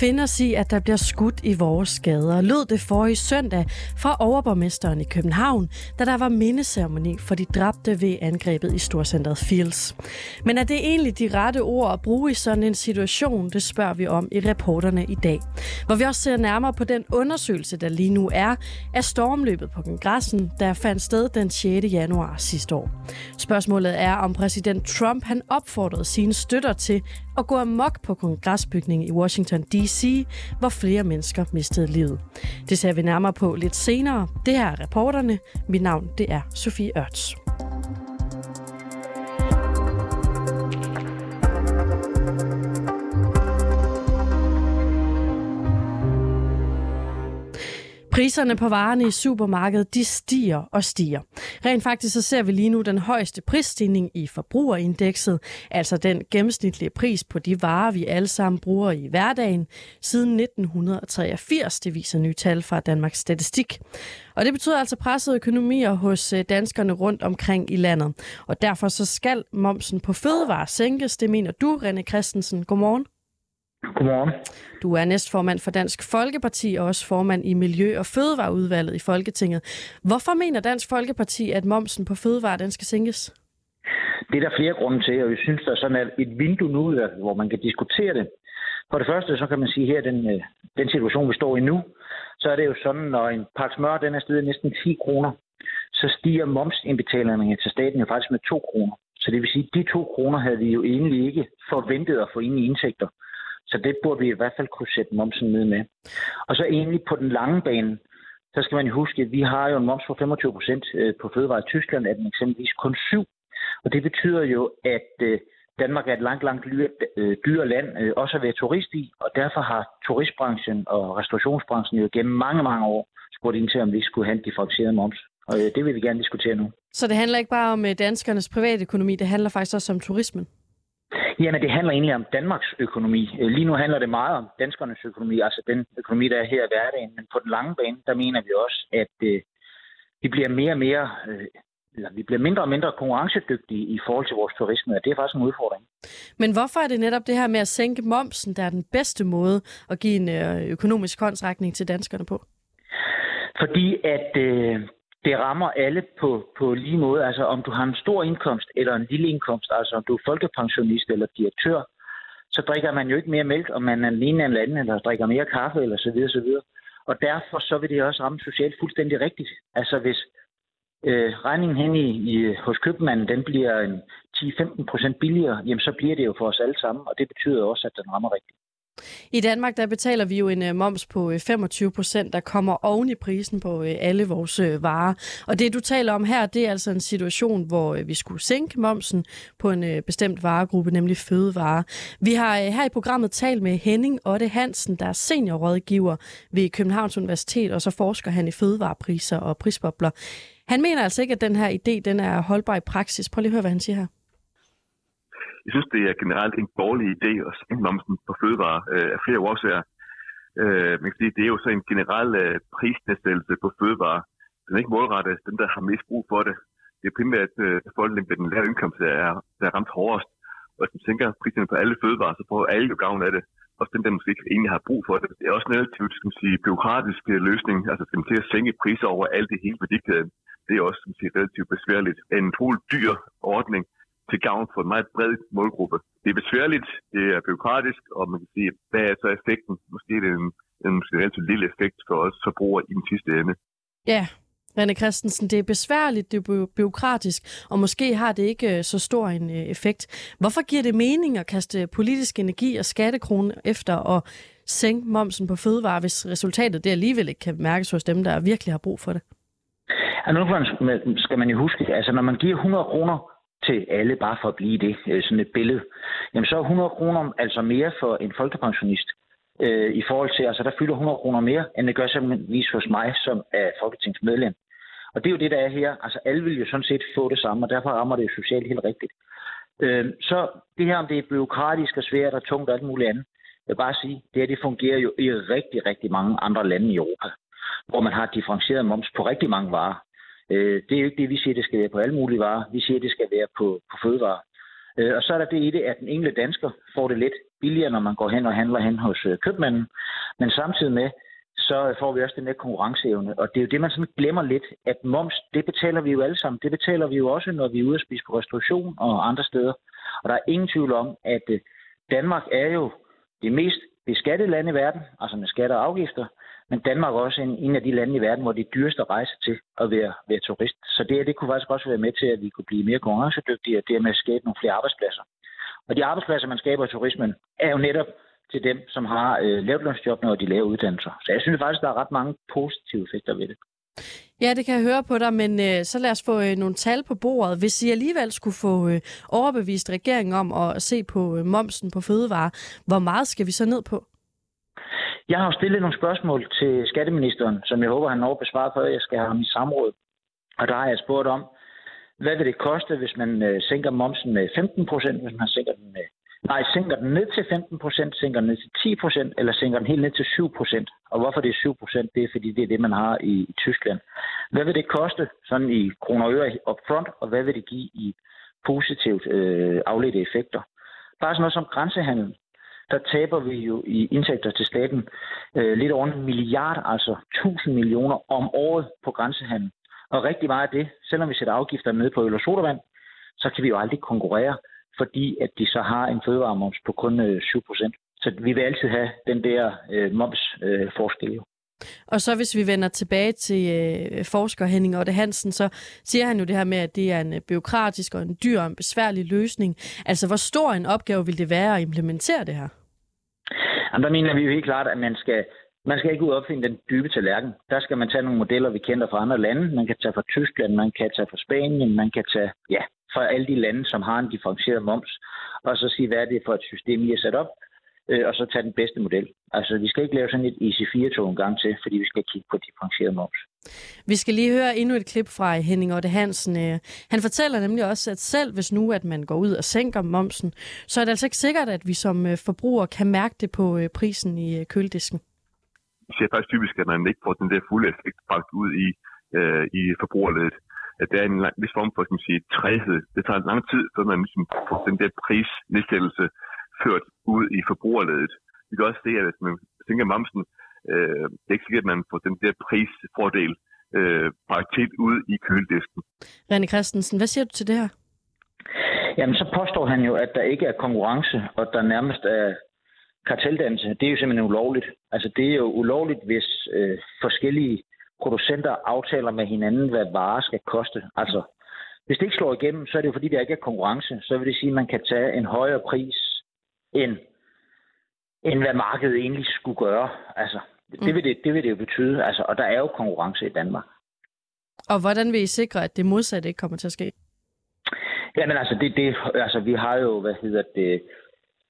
Finde os i, at der bliver skudt i vores gader. Lød det for i søndag fra overborgmesteren i København, da der var mindeceremoni for de dræbte ved angrebet i Storcenteret Fields. Men er det egentlig de rette ord at bruge i sådan en situation, det spørger vi om i reporterne i dag. Hvor vi også ser nærmere på den undersøgelse, der lige nu er af stormløbet på kongressen, der fandt sted den 6. januar sidste år. Spørgsmålet er, om præsident Trump han opfordrede sine støtter til og gå amok på kongresbygningen i Washington D.C., hvor flere mennesker mistede livet. Det ser vi nærmere på lidt senere. Det her er reporterne. Mit navn det er Sofie Ørts. Priserne på varerne i supermarkedet, de stiger og stiger. Rent faktisk så ser vi lige nu den højeste prisstigning i forbrugerindekset, altså den gennemsnitlige pris på de varer, vi alle sammen bruger i hverdagen, siden 1983, det viser nye tal fra Danmarks Statistik. Og det betyder altså pressede økonomier hos øh, danskerne rundt omkring i landet. Og derfor så skal momsen på fødevarer sænkes, det mener du, René Christensen. Godmorgen. Godmorgen. Du er næstformand for Dansk Folkeparti og også formand i Miljø- og Fødevareudvalget i Folketinget. Hvorfor mener Dansk Folkeparti, at momsen på fødevarer den skal sænkes? Det er der flere grunde til, og jeg synes, der er sådan et vindue nu, hvor man kan diskutere det. For det første, så kan man sige her, den, øh, den situation, vi står i nu, så er det jo sådan, når en pakke smør, den er stedet næsten 10 kroner, så stiger momsindbetalingerne til staten jo faktisk med 2 kroner. Så det vil sige, at de 2 kroner havde vi jo egentlig ikke forventet at få ind i indtægter. Så det burde vi i hvert fald kunne sætte momsen ned med. Og så egentlig på den lange bane, så skal man jo huske, at vi har jo en moms på 25 procent øh, på fødevare i Tyskland, er den eksempelvis kun 7. Og det betyder jo, at øh, Danmark er et langt, langt dyre øh, land, også at være turist i, og derfor har turistbranchen og restaurationsbranchen jo gennem mange, mange år spurgt ind til, om vi skulle have en differentieret moms. Og det vil vi gerne diskutere nu. Så det handler ikke bare om danskernes private økonomi, det handler faktisk også om turismen? Jamen, det handler egentlig om Danmarks økonomi. Øh, lige nu handler det meget om danskernes økonomi, altså den økonomi, der er her i hverdagen. Men på den lange bane, der mener vi også, at øh, vi bliver mere og mere, øh, eller vi bliver mindre og mindre konkurrencedygtige i forhold til vores turisme, og det er faktisk en udfordring. Men hvorfor er det netop det her med at sænke momsen, der er den bedste måde at give en øh, økonomisk håndsrækning til danskerne på? Fordi at øh, det rammer alle på, på lige måde. Altså om du har en stor indkomst eller en lille indkomst, altså om du er folkepensionist eller direktør, så drikker man jo ikke mere mælk, om man er den ene eller anden, eller drikker mere kaffe, eller så videre, så videre. Og derfor så vil det også ramme socialt fuldstændig rigtigt. Altså hvis øh, regningen hen i, i, hos købmanden, den bliver en 10-15 procent billigere, jamen så bliver det jo for os alle sammen, og det betyder også, at den rammer rigtigt. I Danmark der betaler vi jo en øh, moms på øh, 25 procent, der kommer oven i prisen på øh, alle vores varer. Og det du taler om her, det er altså en situation, hvor vi skulle sænke momsen på en bestemt varegruppe, nemlig fødevarer. Vi har her i programmet talt med Henning Otte Hansen, der er seniorrådgiver ved Københavns Universitet, og så forsker han i fødevarepriser og prisbobler. Han mener altså ikke, at den her idé den er holdbar i praksis. Prøv lige at høre, hvad han siger her. Jeg synes, det er generelt en dårlig idé at sænke momsen på fødevarer øh, af flere årsager. Øh, man kan sige, det er jo så en generel øh, prisnedsættelse på fødevarer. Den er ikke målrettet dem, der har mest brug for det. Det er primært øh, folk med den lave indkomst, der er, der er ramt hårdest. Og hvis man tænker priserne på alle fødevarer, så får alle jo gavn af det. Også dem, der måske ikke egentlig har brug for det. Det er også en relativt skal man sige, byråkratisk øh, løsning. Altså skal man til at sænke priser over alt det hele værdikæden. Det er også skal man sige, relativt besværligt. En utrolig dyr ordning, til gavn for en meget bred målgruppe. Det er besværligt, det er byråkratisk, og man kan sige, hvad er så effekten? Måske er det en, en relativt lille effekt for os forbrugere i den sidste ende. Ja, René Christensen, det er besværligt, det er byråkratisk, og måske har det ikke øh, så stor en øh, effekt. Hvorfor giver det mening at kaste politisk energi og skattekroner efter at sænke momsen på fødevarer, hvis resultatet det alligevel ikke kan mærkes hos dem, der virkelig har brug for det? Ja, nu skal man jo huske, altså når man giver 100 kroner til alle, bare for at blive det, øh, sådan et billede, jamen så er 100 kroner altså mere for en folkepensionist øh, i forhold til, altså der fylder 100 kroner mere, end det gør simpelthen hos mig, som er folketingsmedlem. Og det er jo det, der er her. Altså alle vil jo sådan set få det samme, og derfor rammer det jo socialt helt rigtigt. Øh, så det her, om det er byråkratisk og svært og tungt og alt muligt andet, jeg vil bare sige, det her det fungerer jo i rigtig, rigtig mange andre lande i Europa, hvor man har differentieret moms på rigtig mange varer. Øh, det er jo ikke det, vi siger, det skal være på alle mulige varer. Vi siger, det skal være på, på fødevarer. Øh, og så er der det i det, at den enkelte dansker får det lidt billigere, når man går hen og handler hen hos øh, købmanden. Men samtidig med, så får vi også den der konkurrenceevne. Og det er jo det, man sådan glemmer lidt, at moms, det betaler vi jo alle sammen. Det betaler vi jo også, når vi er ude at spise på restauration og andre steder. Og der er ingen tvivl om, at øh, Danmark er jo det mest beskattede land i verden, altså med skatter og afgifter, men Danmark er også en, en af de lande i verden, hvor det er dyrest at rejse til at være, være turist. Så det, det kunne faktisk også være med til, at vi kunne blive mere konkurrencedygtige, og dermed skabe nogle flere arbejdspladser. Og de arbejdspladser, man skaber i turismen, er jo netop til dem, som har øh, lavtlønsjobbene og de lave uddannelser. Så jeg synes faktisk, der er ret mange positive effekter ved det. Ja, det kan jeg høre på dig, men øh, så lad os få øh, nogle tal på bordet. Hvis I alligevel skulle få øh, overbevist regeringen om at se på øh, momsen på fødevarer, hvor meget skal vi så ned på? Jeg har stillet nogle spørgsmål til skatteministeren, som jeg håber, han når besvaret før jeg skal have ham i samråd. Og der har jeg spurgt om, hvad vil det koste, hvis man øh, sænker momsen med 15 procent, hvis man sænker den med Nej, sænker den ned til 15 procent, sænker den ned til 10 procent, eller sænker den helt ned til 7 procent. Og hvorfor det er 7 procent, det er fordi, det er det, man har i, i Tyskland. Hvad vil det koste sådan i kroner og øre upfront, og hvad vil det give i positivt øh, afledte effekter? Bare sådan noget som grænsehandel. Der taber vi jo i indtægter til staten øh, lidt over en milliard, altså 1000 millioner om året på grænsehandel. Og rigtig meget af det, selvom vi sætter afgifter ned på øl og sodavand, så kan vi jo aldrig konkurrere fordi at de så har en fødevaremoms på kun øh, 7 procent. Så vi vil altid have den der øh, momsforskel. Øh, og så hvis vi vender tilbage til øh, forsker Henning Otte Hansen, så siger han jo det her med, at det er en øh, byråkratisk og en dyr og en besværlig løsning. Altså, hvor stor en opgave vil det være at implementere det her? Jamen, der mener vi jo helt klart, at man skal, man skal ikke ud og opfinde den dybe tallerken. Der skal man tage nogle modeller, vi kender fra andre lande. Man kan tage fra Tyskland, man kan tage fra Spanien, man kan tage ja, fra alle de lande, som har en differentieret moms, og så sige, hvad er det for et system, I har sat op, øh, og så tage den bedste model. Altså, vi skal ikke lave sådan et IC4-tog en gang til, fordi vi skal kigge på differentieret moms. Vi skal lige høre endnu et klip fra Henning Otte Hansen. Øh, han fortæller nemlig også, at selv hvis nu, at man går ud og sænker momsen, så er det altså ikke sikkert, at vi som øh, forbrugere kan mærke det på prisen i køledisken. Det er faktisk typisk, at man ikke får den der fulde effekt bragt ud i, øh, i forbrugerledet at der er en lang, vis form for skal man sige, træhed. Det tager lang tid, før man ligesom får den der prisnedsættelse ført ud i forbrugerledet. Vi kan også se, at hvis man tænker momsen, øh, det er ikke sikkert, at man får den der prisfordel øh, praktisk ud i køledisken. René Christensen, hvad siger du til det her? Jamen, så påstår han jo, at der ikke er konkurrence, og der nærmest er karteldannelse. Det er jo simpelthen ulovligt. Altså, det er jo ulovligt, hvis øh, forskellige producenter aftaler med hinanden, hvad varer skal koste. Altså, hvis det ikke slår igennem, så er det jo fordi, der ikke er konkurrence. Så vil det sige, at man kan tage en højere pris, end, end hvad markedet egentlig skulle gøre. Altså, det, mm. vil det, det vil det jo betyde. Altså, og der er jo konkurrence i Danmark. Og hvordan vil I sikre, at det modsatte ikke kommer til at ske? Jamen altså, det, det, altså vi har jo, hvad hedder det,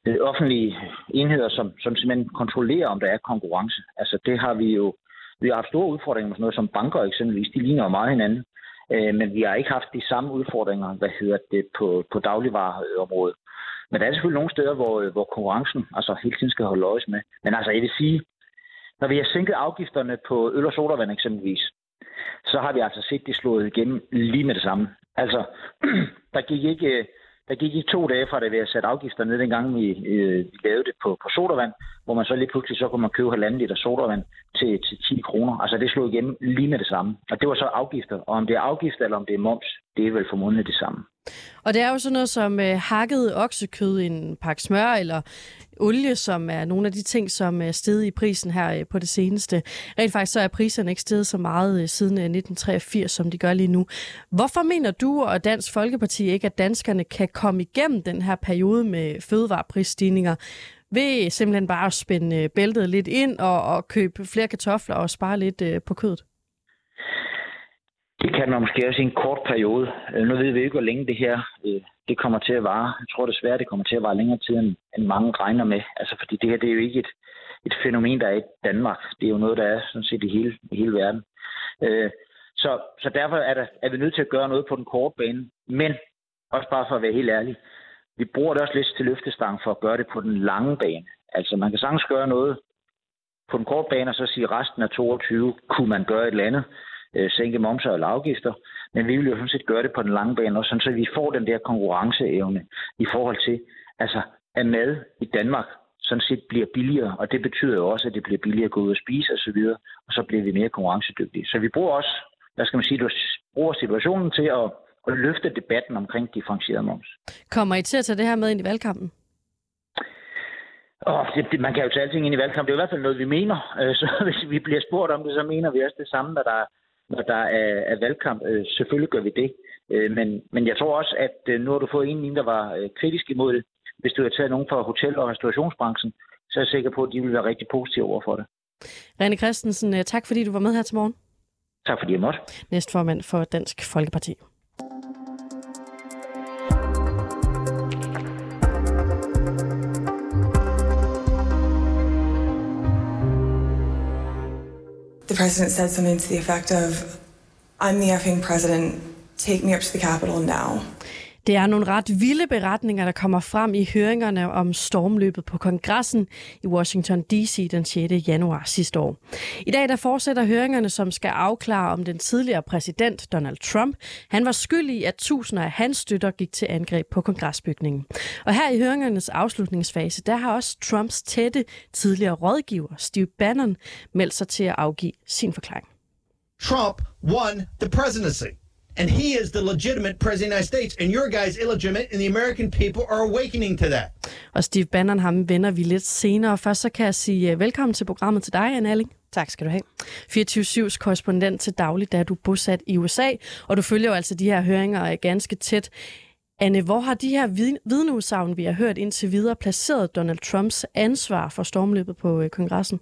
det offentlige enheder, som, som simpelthen kontrollerer, om der er konkurrence. Altså det har vi jo vi har haft store udfordringer med sådan noget som banker eksempelvis. De ligner jo meget hinanden. Øh, men vi har ikke haft de samme udfordringer, hvad hedder det, på, på dagligvareområdet. Men der er selvfølgelig nogle steder, hvor, øh, hvor konkurrencen altså hele tiden skal holde øjes med. Men altså, jeg vil sige, når vi har sænket afgifterne på øl og sodavand eksempelvis, så har vi altså set det slået igennem lige med det samme. Altså, der gik ikke øh, der gik ikke to dage fra, det vi at sætte afgifter ned, dengang vi, øh, vi lavede det på, på sodavand, hvor man så lige pludselig så kunne man købe halvanden liter sodavand til, til 10 kroner. Altså det slog igennem lige med det samme. Og det var så afgifter. Og om det er afgifter eller om det er moms, det er vel formodentlig det samme. Og det er jo sådan noget som øh, hakket oksekød, i en pakke smør eller olie, som er nogle af de ting, som er steget i prisen her øh, på det seneste. Rent faktisk så er priserne ikke steget så meget øh, siden øh, 1983, som de gør lige nu. Hvorfor mener du og Dansk Folkeparti ikke, at danskerne kan komme igennem den her periode med fødevareprisstigninger ved simpelthen bare at spænde bæltet lidt ind og, og købe flere kartofler og spare lidt på kødet? Det kan man måske også i en kort periode. Øh, nu ved vi ikke, hvor længe det her øh, det kommer til at vare. Jeg tror desværre, det kommer til at vare længere tid, end mange regner med. Altså, fordi det her det er jo ikke et, et fænomen, der er i Danmark. Det er jo noget, der er sådan set i hele, i hele verden. Øh, så, så derfor er, der, er vi nødt til at gøre noget på den korte bane. Men, også bare for at være helt ærlig, vi bruger det også lidt til løftestang for at gøre det på den lange bane. Altså, man kan sagtens gøre noget på den korte bane, og så sige, at resten af 22 kunne man gøre et eller andet øh, sænke momser eller afgifter. Men vi vil jo sådan set gøre det på den lange bane, også, så vi får den der konkurrenceevne i forhold til, altså, at mad i Danmark sådan set bliver billigere, og det betyder jo også, at det bliver billigere at gå ud og spise osv., og, og så bliver vi mere konkurrencedygtige. Så vi bruger også, hvad skal man sige, du bruger situationen til at, at løfte debatten omkring differentieret moms. Kommer I til at tage det her med ind i valgkampen? Oh, det, det, man kan jo tage alting ind i valgkamp. Det er i hvert fald noget, vi mener. Øh, så hvis vi bliver spurgt om det, så mener vi også det samme, når der, når der er, er valgkamp. Øh, selvfølgelig gør vi det. Øh, men, men jeg tror også, at nu har du fået en, der var kritisk imod det. Hvis du har taget nogen fra hotel- og restaurationsbranchen, så er jeg sikker på, at de vil være rigtig positive over for det. René Christensen, tak fordi du var med her til morgen. Tak fordi jeg måtte. Næstformand for Dansk Folkeparti. President said something to the effect of, I'm the effing president, take me up to the Capitol now. Det er nogle ret vilde beretninger, der kommer frem i høringerne om stormløbet på kongressen i Washington D.C. den 6. januar sidste år. I dag der fortsætter høringerne, som skal afklare, om den tidligere præsident Donald Trump han var skyldig i, at tusinder af hans støtter gik til angreb på kongresbygningen. Og her i høringernes afslutningsfase, der har også Trumps tætte tidligere rådgiver Steve Bannon meldt sig til at afgive sin forklaring. Trump won the presidency and he is the legitimate president of the United States, and your guy's illegitimate, and the American people are awakening to that. Og Steve Bannon, ham vender vi lidt senere. Først så kan jeg sige uh, velkommen til programmet til dig, Anne Alling. Tak skal du have. 24-7's korrespondent til daglig, da du er bosat i USA, og du følger jo altså de her høringer ganske tæt. Anne, hvor har de her vidneudsagn, vi har hørt indtil videre, placeret Donald Trumps ansvar for stormløbet på øh, kongressen?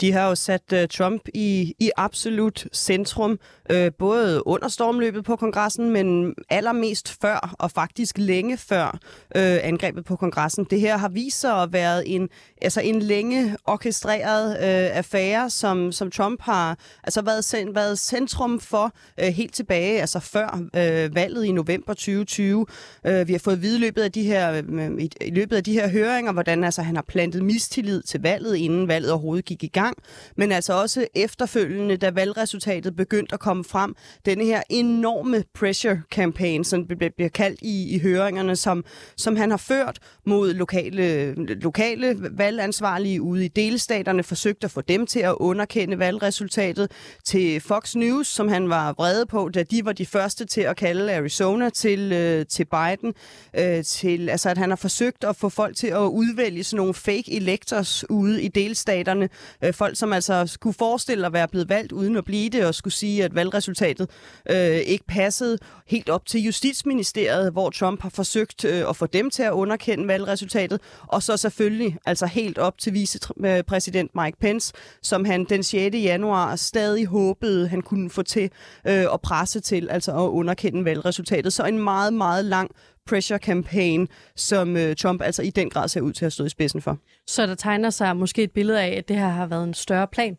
De har jo sat uh, Trump i, i absolut centrum, øh, både under stormløbet på kongressen, men allermest før, og faktisk længe før øh, angrebet på kongressen. Det her har vist sig at være en, altså en længe orkestreret øh, affære, som, som Trump har altså været, været centrum for øh, helt tilbage, altså før øh, valget i november 2020. Øh, vi har fået vide løbet af de her, øh, i, i løbet af de her høringer, hvordan altså, han har plantet mistillid til valget, inden valget overhovedet gik i gang gang, men altså også efterfølgende, da valgresultatet begyndte at komme frem, denne her enorme pressure campaign, som bliver kaldt i, i høringerne, som, som han har ført mod lokale, lokale valgansvarlige ude i delstaterne, forsøgt at få dem til at underkende valgresultatet, til Fox News, som han var vrede på, da de var de første til at kalde Arizona til, øh, til Biden, øh, til, altså at han har forsøgt at få folk til at udvælge sådan nogle fake electors ude i delstaterne, øh, Øh, folk, som altså skulle forestille at være blevet valgt uden at blive det, og skulle sige, at valgresultatet øh, ikke passede helt op til Justitsministeriet, hvor Trump har forsøgt øh, at få dem til at underkende valgresultatet, og så selvfølgelig altså helt op til vicepræsident Mike Pence, som han den 6. januar stadig håbede, han kunne få til øh, at presse til, altså at underkende valgresultatet. Så en meget, meget lang pressure campaign, som øh, Trump altså i den grad ser ud til at stå i spidsen for. Så der tegner sig måske et billede af, at det her har været en større plan?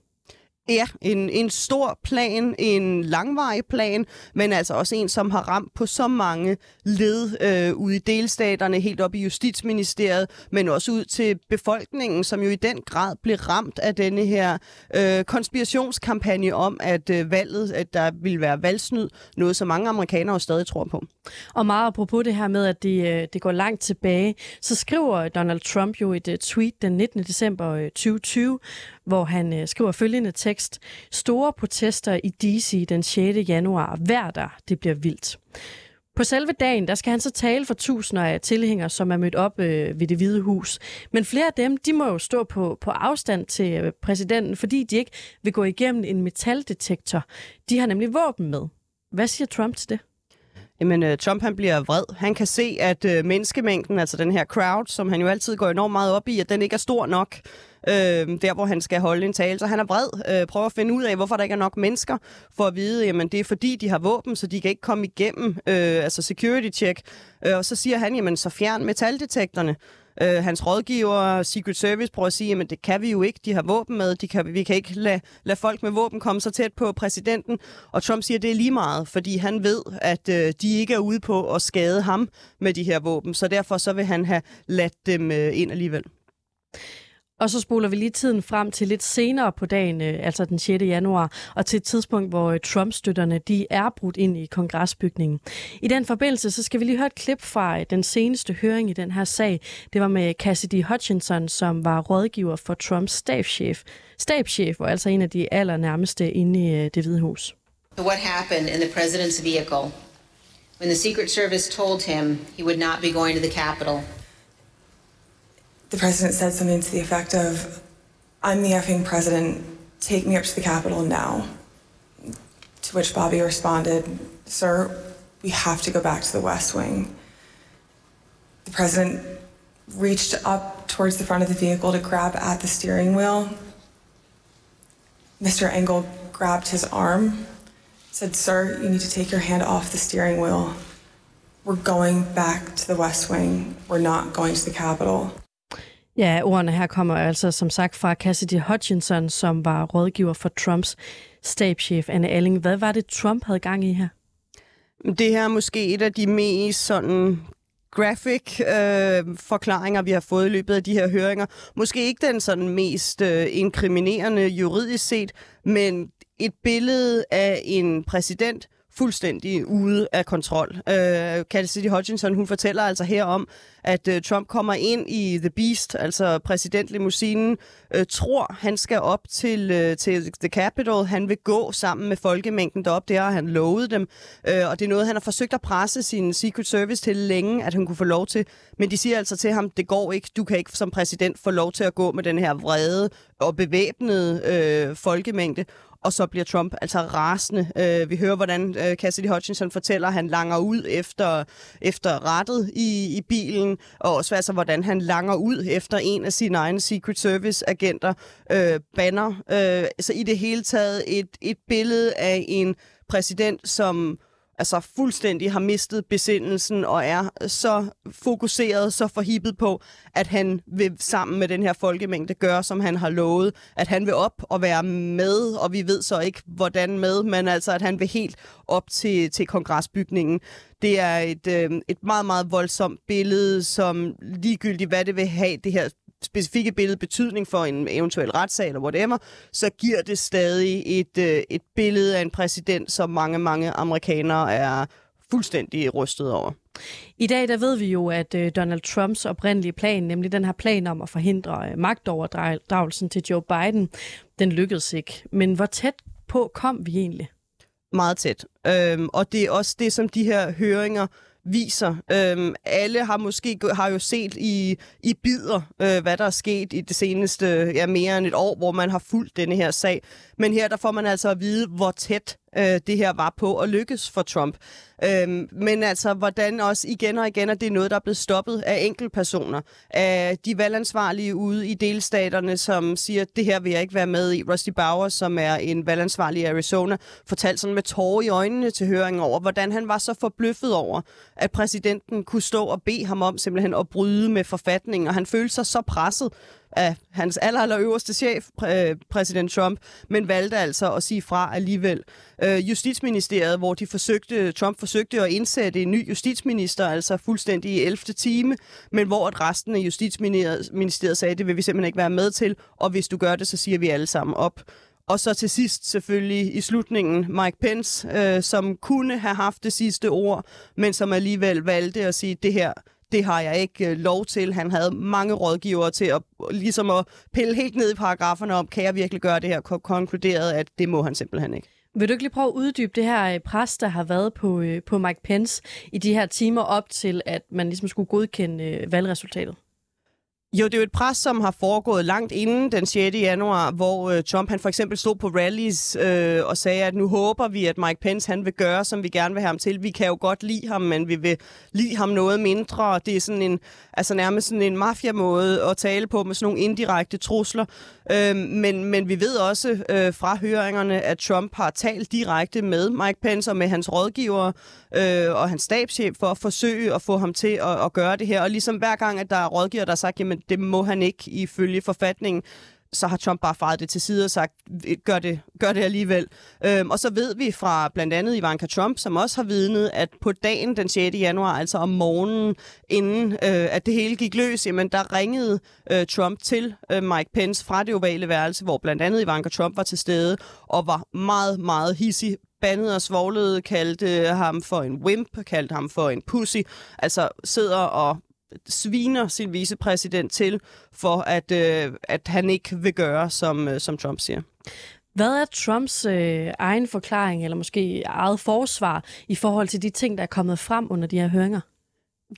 Ja, en, en stor plan, en langvarig plan, men altså også en, som har ramt på så mange led øh, ude i delstaterne, helt op i Justitsministeriet, men også ud til befolkningen, som jo i den grad blev ramt af denne her øh, konspirationskampagne om, at øh, valget, at der ville være valgsnyd, noget som mange amerikanere stadig tror på. Og meget apropos det her med, at det, øh, det går langt tilbage, så skriver Donald Trump jo et uh, tweet den 19. december 2020, hvor han øh, skriver følgende tekst. Store protester i D.C. den 6. januar. Hver der, det bliver vildt. På selve dagen, der skal han så tale for tusinder af tilhængere, som er mødt op øh, ved det hvide hus. Men flere af dem, de må jo stå på, på afstand til øh, præsidenten, fordi de ikke vil gå igennem en metaldetektor. De har nemlig våben med. Hvad siger Trump til det? Jamen, øh, Trump han bliver vred. Han kan se, at øh, menneskemængden, altså den her crowd, som han jo altid går enormt meget op i, at den ikke er stor nok øh, der, hvor han skal holde en tale. Så han er vred, øh, prøver at finde ud af, hvorfor der ikke er nok mennesker, for at vide, jamen det er fordi, de har våben, så de kan ikke komme igennem, øh, altså security check. Øh, og så siger han, jamen så fjern metaldetektorerne. Øh, hans rådgiver, Secret Service, prøver at sige, jamen det kan vi jo ikke. De har våben med. De kan, vi kan ikke lade, lade folk med våben komme så tæt på præsidenten. Og Trump siger, at det er lige meget, fordi han ved, at øh, de ikke er ude på at skade ham med de her våben. Så derfor så vil han have ladt dem øh, ind alligevel. Og så spoler vi lige tiden frem til lidt senere på dagen, øh, altså den 6. januar, og til et tidspunkt, hvor øh, Trump-støtterne de er brudt ind i kongresbygningen. I den forbindelse, så skal vi lige høre et klip fra øh, den seneste høring i den her sag. Det var med Cassidy Hutchinson, som var rådgiver for Trumps stabschef, stabschef og altså en af de allernærmeste inde i øh, det hvide hus. What happened in the president's vehicle when the Secret Service told him he would not be going to the Capitol the president said something to the effect of, I'm the effing president, take me up to the Capitol now. To which Bobby responded, Sir, we have to go back to the West Wing. The president reached up towards the front of the vehicle to grab at the steering wheel. Mr. Engel grabbed his arm, said, Sir, you need to take your hand off the steering wheel. We're going back to the West Wing. We're not going to the Capitol. Ja, ordene her kommer altså som sagt fra Cassidy Hutchinson, som var rådgiver for Trumps stabschef Anne Alling. Hvad var det, Trump havde gang i her? Det her er måske et af de mest sådan graphic øh, forklaringer, vi har fået i løbet af de her høringer. Måske ikke den sådan mest øh, inkriminerende juridisk set, men et billede af en præsident, fuldstændig ude af kontrol. Øh, City Hutchinson, hun fortæller altså her om, at øh, Trump kommer ind i The Beast, altså præsidentlimousinen, øh, tror, han skal op til, øh, til The Capitol. Han vil gå sammen med folkemængden derop. Det har han lovet dem. Øh, og det er noget, han har forsøgt at presse sin Secret Service til længe, at han kunne få lov til. Men de siger altså til ham, det går ikke. Du kan ikke som præsident få lov til at gå med den her vrede og bevæbnede øh, folkemængde og så bliver Trump altså rasende. Øh, vi hører, hvordan øh, Cassidy Hutchinson fortæller, at han langer ud efter, efter rettet i, i bilen, og også altså, hvordan han langer ud efter en af sine egne Secret Service-agenter, øh, banner. Øh, så i det hele taget et, et billede af en præsident, som altså fuldstændig har mistet besindelsen og er så fokuseret, så forhippet på, at han vil sammen med den her folkemængde gøre, som han har lovet, at han vil op og være med, og vi ved så ikke, hvordan med, men altså, at han vil helt op til, til kongresbygningen. Det er et, øh, et meget, meget voldsomt billede, som ligegyldigt, hvad det vil have, det her specifikke billede betydning for en eventuel retssag eller whatever, så giver det stadig et, øh, et billede af en præsident, som mange, mange amerikanere er fuldstændig rystet over. I dag der ved vi jo, at øh, Donald Trumps oprindelige plan, nemlig den her plan om at forhindre øh, magtoverdragelsen til Joe Biden, den lykkedes ikke. Men hvor tæt på kom vi egentlig? Meget tæt. Øhm, og det er også det, som de her høringer viser. Øhm, alle har måske har jo set i, i bidder, øh, hvad der er sket i det seneste ja, mere end et år, hvor man har fulgt denne her sag. Men her der får man altså at vide, hvor tæt øh, det her var på at lykkes for Trump. Øhm, men altså, hvordan også igen og igen, at det er noget, der er blevet stoppet af enkeltpersoner, af de valgansvarlige ude i delstaterne, som siger, at det her vil jeg ikke være med i. Rusty Bauer, som er en valgansvarlig i Arizona, fortalte sådan med tårer i øjnene til høringen over, hvordan han var så forbløffet over, at præsidenten kunne stå og bede ham om simpelthen at bryde med forfatningen, og han følte sig så presset, af hans aller, aller øverste chef, præ- øh, præsident Trump, men valgte altså at sige fra alligevel. Øh, Justitsministeriet, hvor de forsøgte, Trump forsøgte at indsætte en ny justitsminister, altså fuldstændig i 11. time, men hvor at resten af Justitsministeriet sagde, det vil vi simpelthen ikke være med til, og hvis du gør det, så siger vi alle sammen op. Og så til sidst selvfølgelig i slutningen Mike Pence, øh, som kunne have haft det sidste ord, men som alligevel valgte at sige, det her det har jeg ikke øh, lov til. Han havde mange rådgivere til at, ligesom at pille helt ned i paragraferne om, kan jeg virkelig gøre det her, konkluderet, at det må han simpelthen ikke. Vil du ikke lige prøve at uddybe det her øh, pres, der har været på, øh, på Mike Pence i de her timer op til, at man ligesom skulle godkende øh, valgresultatet? Jo, det er jo et pres, som har foregået langt inden den 6. januar, hvor øh, Trump han for eksempel stod på rallies øh, og sagde, at nu håber vi, at Mike Pence han vil gøre, som vi gerne vil have ham til. Vi kan jo godt lide ham, men vi vil lide ham noget mindre. Det er sådan en, altså nærmest sådan en mafia-måde at tale på med sådan nogle indirekte trusler. Øh, men, men vi ved også øh, fra høringerne, at Trump har talt direkte med Mike Pence og med hans rådgivere øh, og hans stabschef for at forsøge at få ham til at, at gøre det her. Og ligesom hver gang, at der er rådgiver, der har sagt, jamen det må han ikke ifølge forfatningen, så har Trump bare faret det til side og sagt, gør det, gør det alligevel. Øhm, og så ved vi fra blandt andet Ivanka Trump, som også har vidnet, at på dagen den 6. januar, altså om morgenen, inden øh, at det hele gik løs, jamen der ringede øh, Trump til øh, Mike Pence fra det ovale værelse, hvor blandt andet Ivanka Trump var til stede og var meget, meget hissig bandede og svoglede, kaldte ham for en wimp, kaldte ham for en pussy. Altså sidder og sviner sin vicepræsident til, for at, øh, at han ikke vil gøre, som, øh, som Trump siger. Hvad er Trumps øh, egen forklaring, eller måske eget forsvar, i forhold til de ting, der er kommet frem under de her høringer?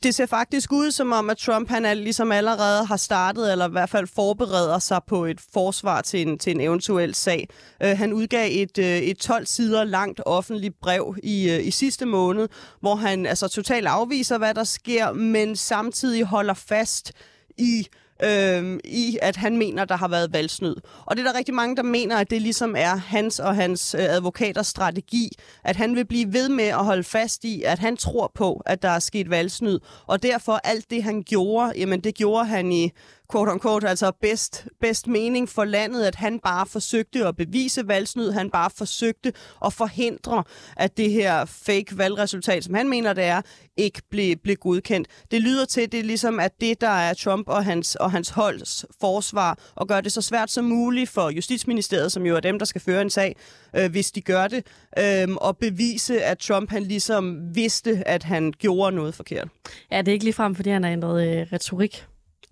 Det ser faktisk ud som om, at Trump han er, ligesom allerede har startet, eller i hvert fald forbereder sig på et forsvar til en, til en eventuel sag. Uh, han udgav et, uh, et 12 sider langt offentligt brev i, uh, i sidste måned, hvor han altså totalt afviser, hvad der sker, men samtidig holder fast i øh, i, at han mener, der har været valgsnyd. Og det er der rigtig mange, der mener, at det ligesom er hans og hans øh, advokaters strategi, at han vil blive ved med at holde fast i, at han tror på, at der er sket valgsnyd. Og derfor alt det, han gjorde, jamen det gjorde han i quote on quote, altså bedst, bedst mening for landet, at han bare forsøgte at bevise valgsnyd, han bare forsøgte at forhindre, at det her fake valgresultat, som han mener det er, ikke blev, blev godkendt. Det lyder til, det er ligesom, at det, der er Trump og hans, og hans holds forsvar, og gør det så svært som muligt for Justitsministeriet, som jo er dem, der skal føre en sag, øh, hvis de gør det, øh, og bevise, at Trump han ligesom vidste, at han gjorde noget forkert. Ja, det er ikke ligefrem, fordi han har ændret øh, retorik.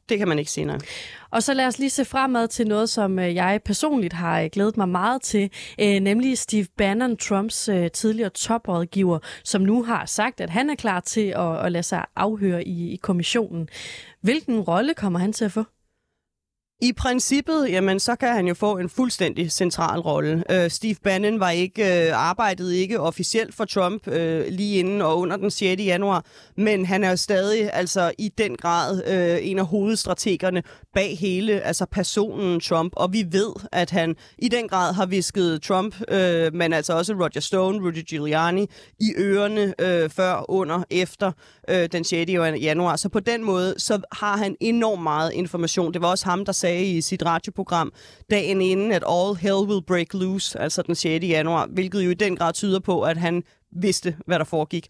Det kan man ikke sige, nej. Og så lad os lige se fremad til noget, som øh, jeg personligt har øh, glædet mig meget til, øh, nemlig Steve Bannon, Trumps tidligere toprådgiver, som nu har sagt, at han er klar til at, at lade sig afhøre i, i kommissionen. Hvilken rolle kommer han til at få? I princippet, jamen, så kan han jo få en fuldstændig central rolle. Øh, Steve Bannon var ikke øh, arbejdede ikke officielt for Trump øh, lige inden og under den 6. januar, men han er jo stadig altså i den grad øh, en af hovedstrategerne bag hele altså personen Trump, og vi ved, at han i den grad har visket Trump, øh, men altså også Roger Stone, Rudy Giuliani i ørerne øh, før, under, efter øh, den 6. januar. Så på den måde, så har han enormt meget information. Det var også ham, der sagde i sit radioprogram dagen inden, at all hell will break loose, altså den 6. januar, hvilket jo i den grad tyder på, at han vidste, hvad der foregik.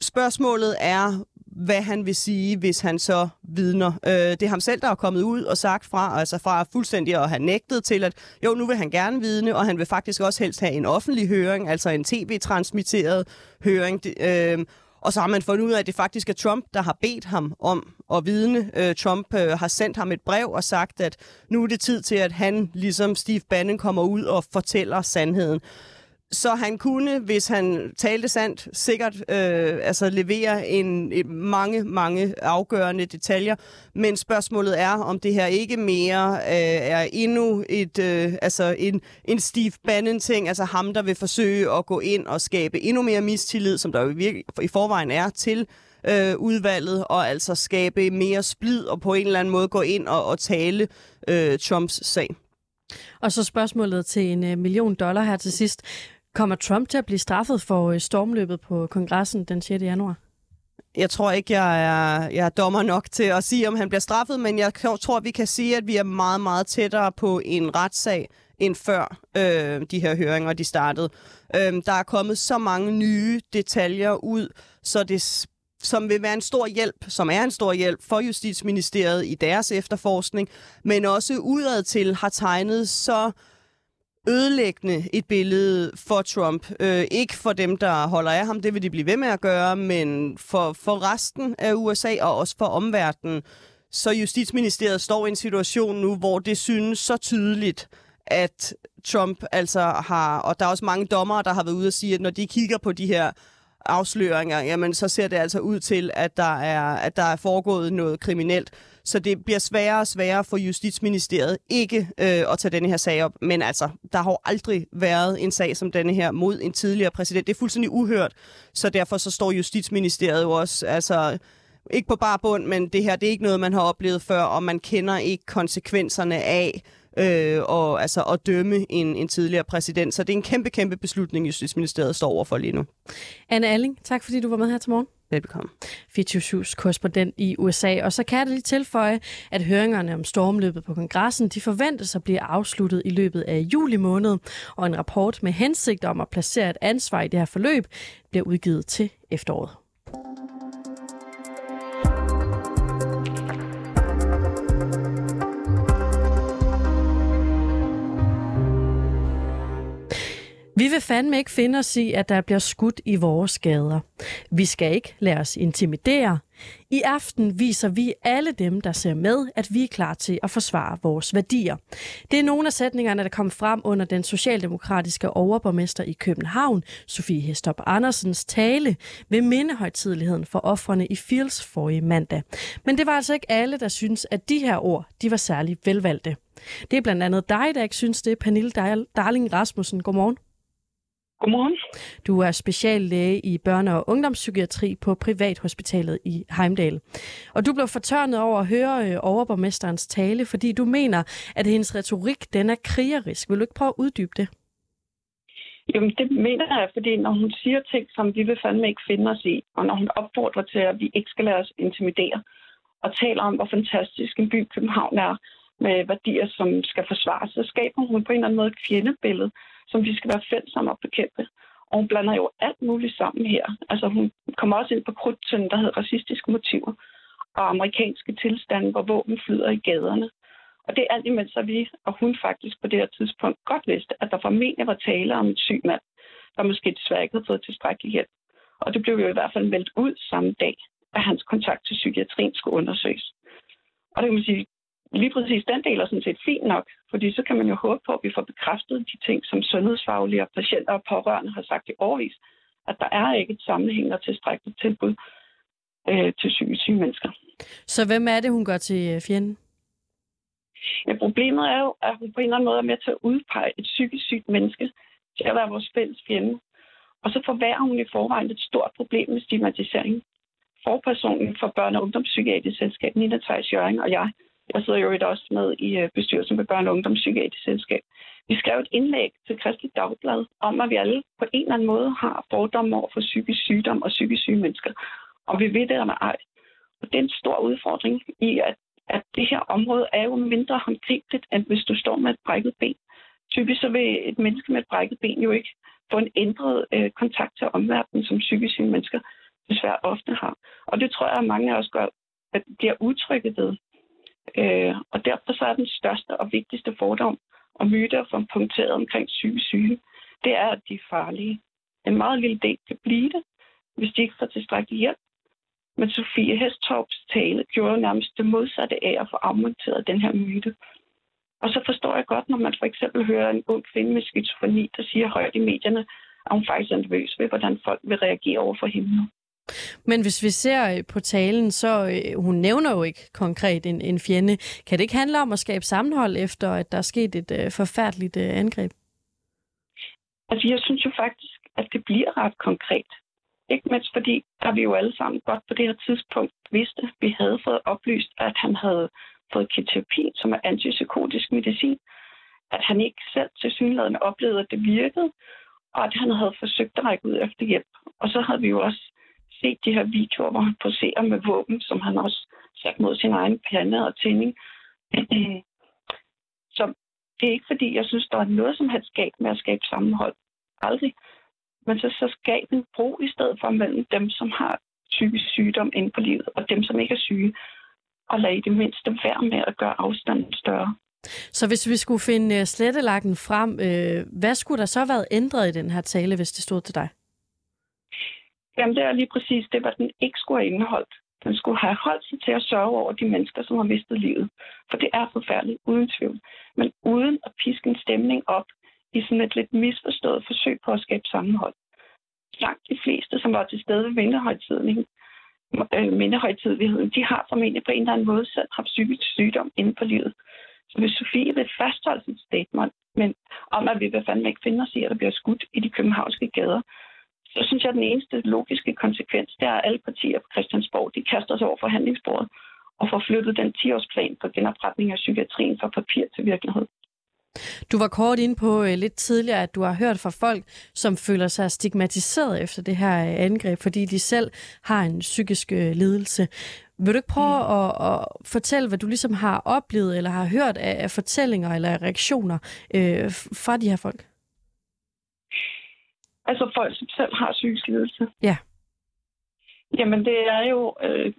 Spørgsmålet er, hvad han vil sige, hvis han så vidner. Øh, det er ham selv, der er kommet ud og sagt fra, altså fra fuldstændig at have nægtet til, at jo, nu vil han gerne vidne, og han vil faktisk også helst have en offentlig høring, altså en tv-transmitteret høring. Øh, og så har man fundet ud af, at det faktisk er Trump, der har bedt ham om at vidne. Øh, Trump øh, har sendt ham et brev og sagt, at nu er det tid til, at han, ligesom Steve Bannon, kommer ud og fortæller sandheden. Så han kunne, hvis han talte sandt, sikkert øh, altså levere en, en mange, mange afgørende detaljer. Men spørgsmålet er, om det her ikke mere øh, er endnu et, øh, altså en, en Steve Bannon-ting, altså ham, der vil forsøge at gå ind og skabe endnu mere mistillid, som der jo i, i forvejen er til øh, udvalget, og altså skabe mere splid og på en eller anden måde gå ind og, og tale øh, Trumps sag. Og så spørgsmålet til en øh, million dollar her til sidst. Kommer Trump til at blive straffet for øh, stormløbet på kongressen den 6. januar? Jeg tror ikke, jeg er, jeg er dommer nok til at sige, om han bliver straffet, men jeg tror, vi kan sige, at vi er meget, meget tættere på en retssag, end før øh, de her høringer de startede. Øh, der er kommet så mange nye detaljer ud, så det som vil være en stor hjælp, som er en stor hjælp for Justitsministeriet i deres efterforskning, men også udad til har tegnet så ødelæggende et billede for Trump. Øh, ikke for dem, der holder af ham, det vil de blive ved med at gøre, men for, for resten af USA og også for omverdenen. Så Justitsministeriet står i en situation nu, hvor det synes så tydeligt, at Trump altså har, og der er også mange dommere, der har været ude og sige, at når de kigger på de her afsløringer, jamen så ser det altså ud til, at der er, at der er foregået noget kriminelt. Så det bliver sværere og sværere for Justitsministeriet ikke øh, at tage denne her sag op. Men altså, der har jo aldrig været en sag som denne her mod en tidligere præsident. Det er fuldstændig uhørt. Så derfor så står Justitsministeriet jo også altså, ikke på bare bund, men det her det er ikke noget, man har oplevet før, og man kender ikke konsekvenserne af øh, og, altså, at dømme en, en tidligere præsident. Så det er en kæmpe, kæmpe beslutning, Justitsministeriet står overfor lige nu. Anne Alling, tak fordi du var med her til morgen. Velbekomme. 24 korrespondent i USA. Og så kan jeg lige tilføje, at høringerne om stormløbet på kongressen, de forventes at blive afsluttet i løbet af juli måned, og en rapport med hensigt om at placere et ansvar i det her forløb bliver udgivet til efteråret. Vi vil fandme ikke finde os i, at der bliver skudt i vores gader. Vi skal ikke lade os intimidere. I aften viser vi alle dem, der ser med, at vi er klar til at forsvare vores værdier. Det er nogle af sætningerne, der kom frem under den socialdemokratiske overborgmester i København, Sofie Hestop Andersens tale ved mindehøjtidligheden for offrene i Fields forrige mandag. Men det var altså ikke alle, der synes, at de her ord de var særlig velvalgte. Det er blandt andet dig, der ikke synes det, Pernille Darling Rasmussen. Godmorgen. Godmorgen. Du er speciallæge i børne- og ungdomspsykiatri på Privathospitalet i Heimdal. Og du blev fortørnet over at høre øh, overborgmesterens tale, fordi du mener, at hendes retorik den er krigerisk. Vil du ikke prøve at uddybe det? Jamen, det mener jeg, fordi når hun siger ting, som vi vil fandme ikke finde os i, og når hun opfordrer til, at vi ikke skal lade os intimidere, og taler om, hvor fantastisk en by København er, med værdier, som skal forsvares, så skaber hun på en eller anden måde et fjendebillede, som vi skal være fælles om at bekæmpe. Og hun blander jo alt muligt sammen her. Altså hun kommer også ind på krudtønden, der hedder racistiske motiver og amerikanske tilstande, hvor våben flyder i gaderne. Og det er alt imens, at vi og hun faktisk på det her tidspunkt godt vidste, at der formentlig var tale om en syg mand, der måske desværre ikke havde fået tilstrækkelig hjælp. Og det blev jo i hvert fald meldt ud samme dag, at hans kontakt til psykiatrien skulle undersøges. Og det kan man sige, lige præcis den del er sådan set fint nok, fordi så kan man jo håbe på, at vi får bekræftet de ting, som sundhedsfaglige og patienter og pårørende har sagt i årvis, at der er ikke et sammenhængende og tilstrækkeligt tilbud øh, til psykisk syge mennesker. Så hvem er det, hun gør til øh, fjenden? Ja, problemet er jo, at hun på en eller anden måde er med til at udpege et psykisk sygt menneske til at være vores fælles fjende. Og så forværrer hun i forvejen et stort problem med stigmatisering. Forpersonen for børne- og ungdomspsykiatrisk selskab, Nina Theis Jørgen og jeg, jeg sidder jo også med i øh, bestyrelsen for Børne- og Ungdomspsykiatrisk Selskab. Vi skrev et indlæg til Kristelig Dagblad om, at vi alle på en eller anden måde har fordomme over for psykisk sygdom og psykisk syge mennesker. Og vi ved det eller ej. Og det er en stor udfordring i, at, at det her område er jo mindre håndgribeligt, end hvis du står med et brækket ben. Typisk så vil et menneske med et brækket ben jo ikke få en ændret øh, kontakt til omverdenen, som psykisk syge mennesker desværre ofte har. Og det tror jeg, at mange af os gør, at bliver udtrykket ved. Øh, og derfor så er den største og vigtigste fordom og myter som punkteret omkring syge syge, det er, at de er farlige. En meget lille del kan blive det, hvis de ikke får tilstrækkelig hjælp. Men Sofie Hestorps tale gjorde nærmest det modsatte af at få afmonteret den her myte. Og så forstår jeg godt, når man for eksempel hører en ung kvinde med skizofreni, der siger højt i medierne, at hun faktisk er nervøs ved, hvordan folk vil reagere over for hende. Men hvis vi ser øh, på talen, så øh, hun nævner jo ikke konkret en, en fjende. Kan det ikke handle om at skabe sammenhold efter, at der er sket et øh, forfærdeligt øh, angreb? Altså, jeg synes jo faktisk, at det bliver ret konkret. Ikke mindst fordi, at vi jo alle sammen godt på det her tidspunkt vidste, at vi havde fået oplyst, at han havde fået keterapi, som er antipsykotisk medicin. At han ikke selv til synligheden oplevede, at det virkede, og at han havde forsøgt at række ud efter hjælp. Og så havde vi jo også set de her videoer, hvor han poserer med våben, som han også sat mod sin egen pande og tænding. Øh, så det er ikke fordi, jeg synes, der er noget som helst galt med at skabe sammenhold. Aldrig. Men så, så skab en bro i stedet for mellem dem, som har psykisk sygdom inde på livet, og dem, som ikke er syge. Og lad i det mindste være med at gøre afstanden større. Så hvis vi skulle finde øh, slettelakken frem, øh, hvad skulle der så have været ændret i den her tale, hvis det stod til dig? Jamen, det er lige præcis det, hvad den ikke skulle have indeholdt. Den skulle have holdt sig til at sørge over de mennesker, som har mistet livet. For det er forfærdeligt, uden tvivl. Men uden at piske en stemning op i sådan et lidt misforstået forsøg på at skabe sammenhold. Langt de fleste, som var til stede ved mindehøjtidligheden, øh, mindehøjtidligheden, de har formentlig på en eller anden måde selv haft psykisk sygdom inden for livet. Så hvis Sofie vil fastholde sit statement men om, at vi vil fandme ikke finde os i, at der bliver skudt i de københavnske gader, så synes jeg, at den eneste logiske konsekvens, det er, at alle partier på Christiansborg, de kaster sig over forhandlingsbordet og får flyttet den 10-årsplan for genopretning af psykiatrien fra papir til virkelighed. Du var kort ind på øh, lidt tidligere, at du har hørt fra folk, som føler sig stigmatiseret efter det her øh, angreb, fordi de selv har en psykisk øh, lidelse. Vil du ikke prøve mm. at, at fortælle, hvad du ligesom har oplevet eller har hørt af, af fortællinger eller reaktioner øh, fra de her folk? Altså folk, som selv har psykisk lidelse? Ja. Jamen det er jo øh,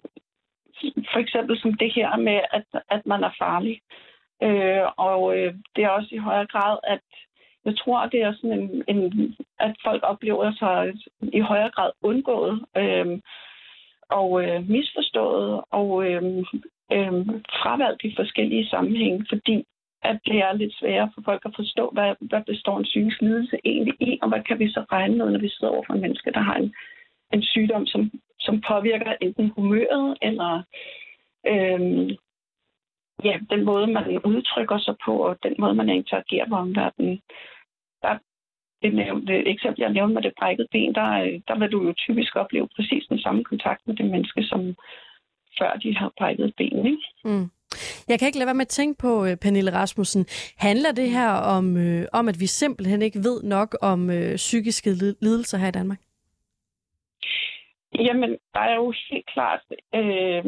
for eksempel som det her med, at, at man er farlig. Øh, og øh, det er også i højere grad, at jeg tror, det er sådan en, en at folk oplever sig i højere grad undgået øh, og øh, misforstået og øh, øh, fravalgt i forskellige sammenhænge, fordi at det er lidt sværere for folk at forstå, hvad, hvad består en psykisk lidelse egentlig og hvad kan vi så regne med, når vi sidder over for en menneske, der har en, en sygdom, som, som påvirker enten humøret eller øhm, ja, den måde, man udtrykker sig på, og den måde, man interagerer med omverdenen. Der, det, nævnte, det eksempel, jeg nævnte med det brækkede ben, der, der vil du jo typisk opleve præcis den samme kontakt med det menneske, som før de har brækket ben. Ikke? Mm. Jeg kan ikke lade være med at tænke på, øh, Pernille Rasmussen. Handler det her om, øh, om at vi simpelthen ikke ved nok om øh, psykiske lidelser her i Danmark? Jamen, der er jo helt klart øh,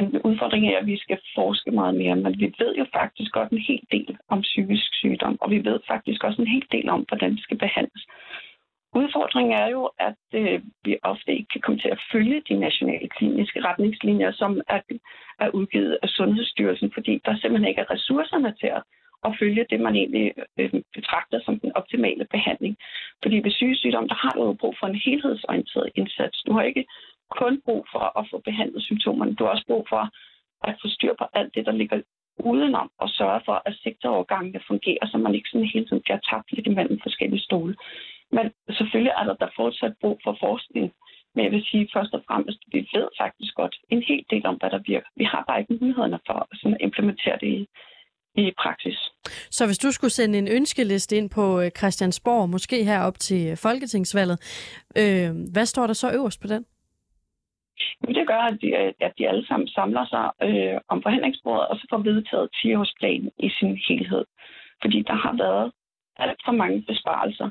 en udfordring af, at vi skal forske meget mere, men vi ved jo faktisk godt en hel del om psykisk sygdom, og vi ved faktisk også en hel del om, hvordan det skal behandles. Udfordringen er jo, at øh, vi ofte ikke kan komme til at følge de nationale kliniske retningslinjer, som er, er udgivet af Sundhedsstyrelsen, fordi der simpelthen ikke er ressourcerne til at at følge det, man egentlig øh, betragter som den optimale behandling. Fordi ved sygesygdom, der har du jo brug for en helhedsorienteret indsats. Du har ikke kun brug for at få behandlet symptomerne, du har også brug for at få styr på alt det, der ligger udenom og sørge for, at sektorovergangene fungerer, så man ikke sådan hele tiden bliver tabt lidt imellem forskellige stole. Men selvfølgelig er der, der fortsat brug for forskning. Men jeg vil sige først og fremmest, at vi ved faktisk godt en hel del om, hvad der virker. Vi har bare ikke mulighederne for at sådan implementere det i, i praksis. Så hvis du skulle sende en ønskeliste ind på øh, Christiansborg, måske her op til øh, Folketingsvalget, øh, hvad står der så øverst på den? Det gør, at de, at de alle sammen samler sig øh, om forhandlingsbordet, og så får vedtaget 10-årsplanen i sin helhed. Fordi der har været alt for mange besparelser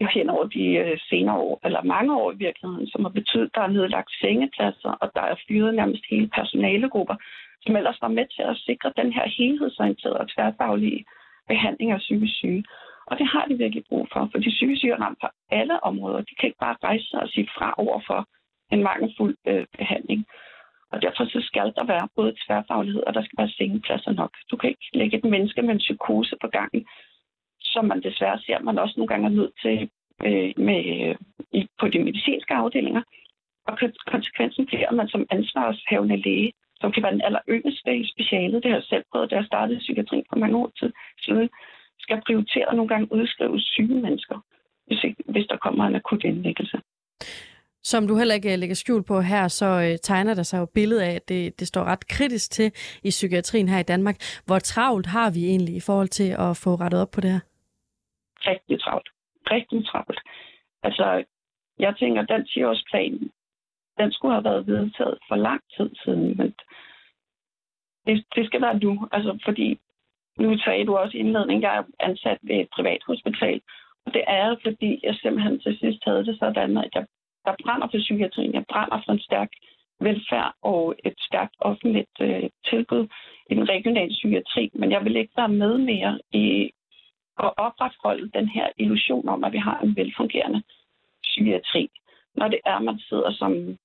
hen over de øh, senere år, eller mange år i virkeligheden, som har betydet, at der er nedlagt sengepladser, og der er fyret nærmest hele personalegrupper, som ellers var med til at sikre den her helhedsorienterede og tværfaglige behandling af psykisk syge. Og det har de virkelig brug for, for de psykisk syge er ramt på alle områder. De kan ikke bare rejse sig og sige fra over for en mangelfuld øh, behandling. Og derfor så skal der være både tværfaglighed, og der skal være sengepladser nok. Du kan ikke lægge et menneske med en psykose på gangen, som man desværre ser, man også nogle gange er nødt til øh, med, i, på de medicinske afdelinger. Og konsekvensen bliver, at man som ansvarshavende læge som kan være den aller yngste i specialet. Det har jeg selv prøvet, da jeg startede psykiatri for mange år siden. Skal prioritere nogle gange udskrive syge mennesker, hvis, ikke, hvis der kommer en akut indlæggelse. Som du heller ikke øh, lægger skjul på her, så øh, tegner der sig jo billedet af, at det, det står ret kritisk til i psykiatrien her i Danmark. Hvor travlt har vi egentlig i forhold til at få rettet op på det her? Rigtig travlt. Rigtig travlt. Altså, jeg tænker, at den 10-årsplan, den skulle have været vedtaget for lang tid siden, men det, det skal være nu. Altså, fordi nu sagde du også i indledningen, jeg er ansat ved et privat hospital, og det er fordi jeg simpelthen til sidst havde det sådan, at jeg, der brænder for psykiatrien, jeg brænder for en stærk velfærd og et stærkt offentligt øh, tilbud i den regionale psykiatri, men jeg vil ikke være med mere i at opretholde den her illusion om, at vi har en velfungerende psykiatri, når det er, man sidder som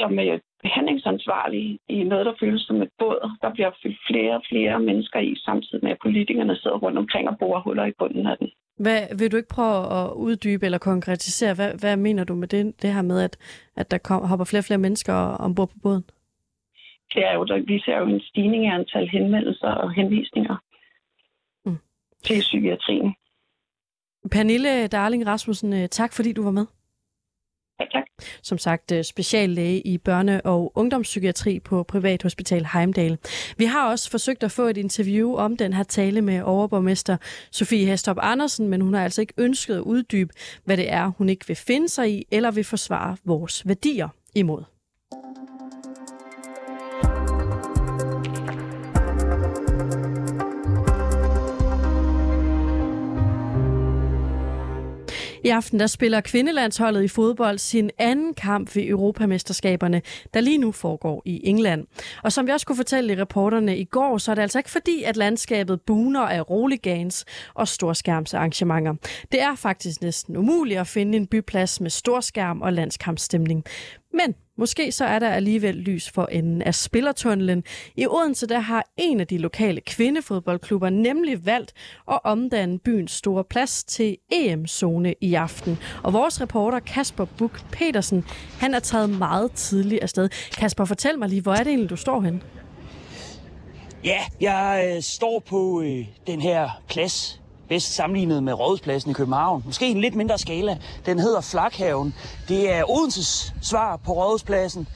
som øh, behandlingsansvarlig i noget, der føles som et båd. Der bliver fyldt flere og flere mennesker i, samtidig med at politikerne sidder rundt omkring og borer huller i bunden af den. Hvad, vil du ikke prøve at uddybe eller konkretisere? Hvad, hvad mener du med det, det her med, at, at der kom, hopper flere og flere mennesker ombord på båden? Det er jo, der, vi ser jo en stigning i antal henvendelser og henvisninger. Til psykiatrien. Pernille Darling Rasmussen, øh, tak fordi du var med. Ja, tak. Som sagt, øh, speciallæge i børne- og ungdomspsykiatri på Privathospital Heimdal. Vi har også forsøgt at få et interview om den her tale med overborgmester Sofie Hestop Andersen, men hun har altså ikke ønsket at uddybe, hvad det er, hun ikke vil finde sig i, eller vil forsvare vores værdier imod. I aften der spiller kvindelandsholdet i fodbold sin anden kamp ved Europamesterskaberne, der lige nu foregår i England. Og som vi også kunne fortælle i reporterne i går, så er det altså ikke fordi, at landskabet buner af roligans og storskærmsarrangementer. Det er faktisk næsten umuligt at finde en byplads med storskærm og landskampstemning. Men måske så er der alligevel lys for enden af spillertunnelen. I Odense der har en af de lokale kvindefodboldklubber nemlig valgt at omdanne byens store plads til EM-zone i aften. Og vores reporter Kasper Buk Petersen, han er taget meget tidligt afsted. Kasper, fortæl mig lige, hvor er det egentlig, du står hen? Ja, jeg øh, står på øh, den her plads bedst sammenlignet med Rådhuspladsen i København. Måske en lidt mindre skala. Den hedder Flakhaven. Det er Odenses svar på Rådhuspladsen.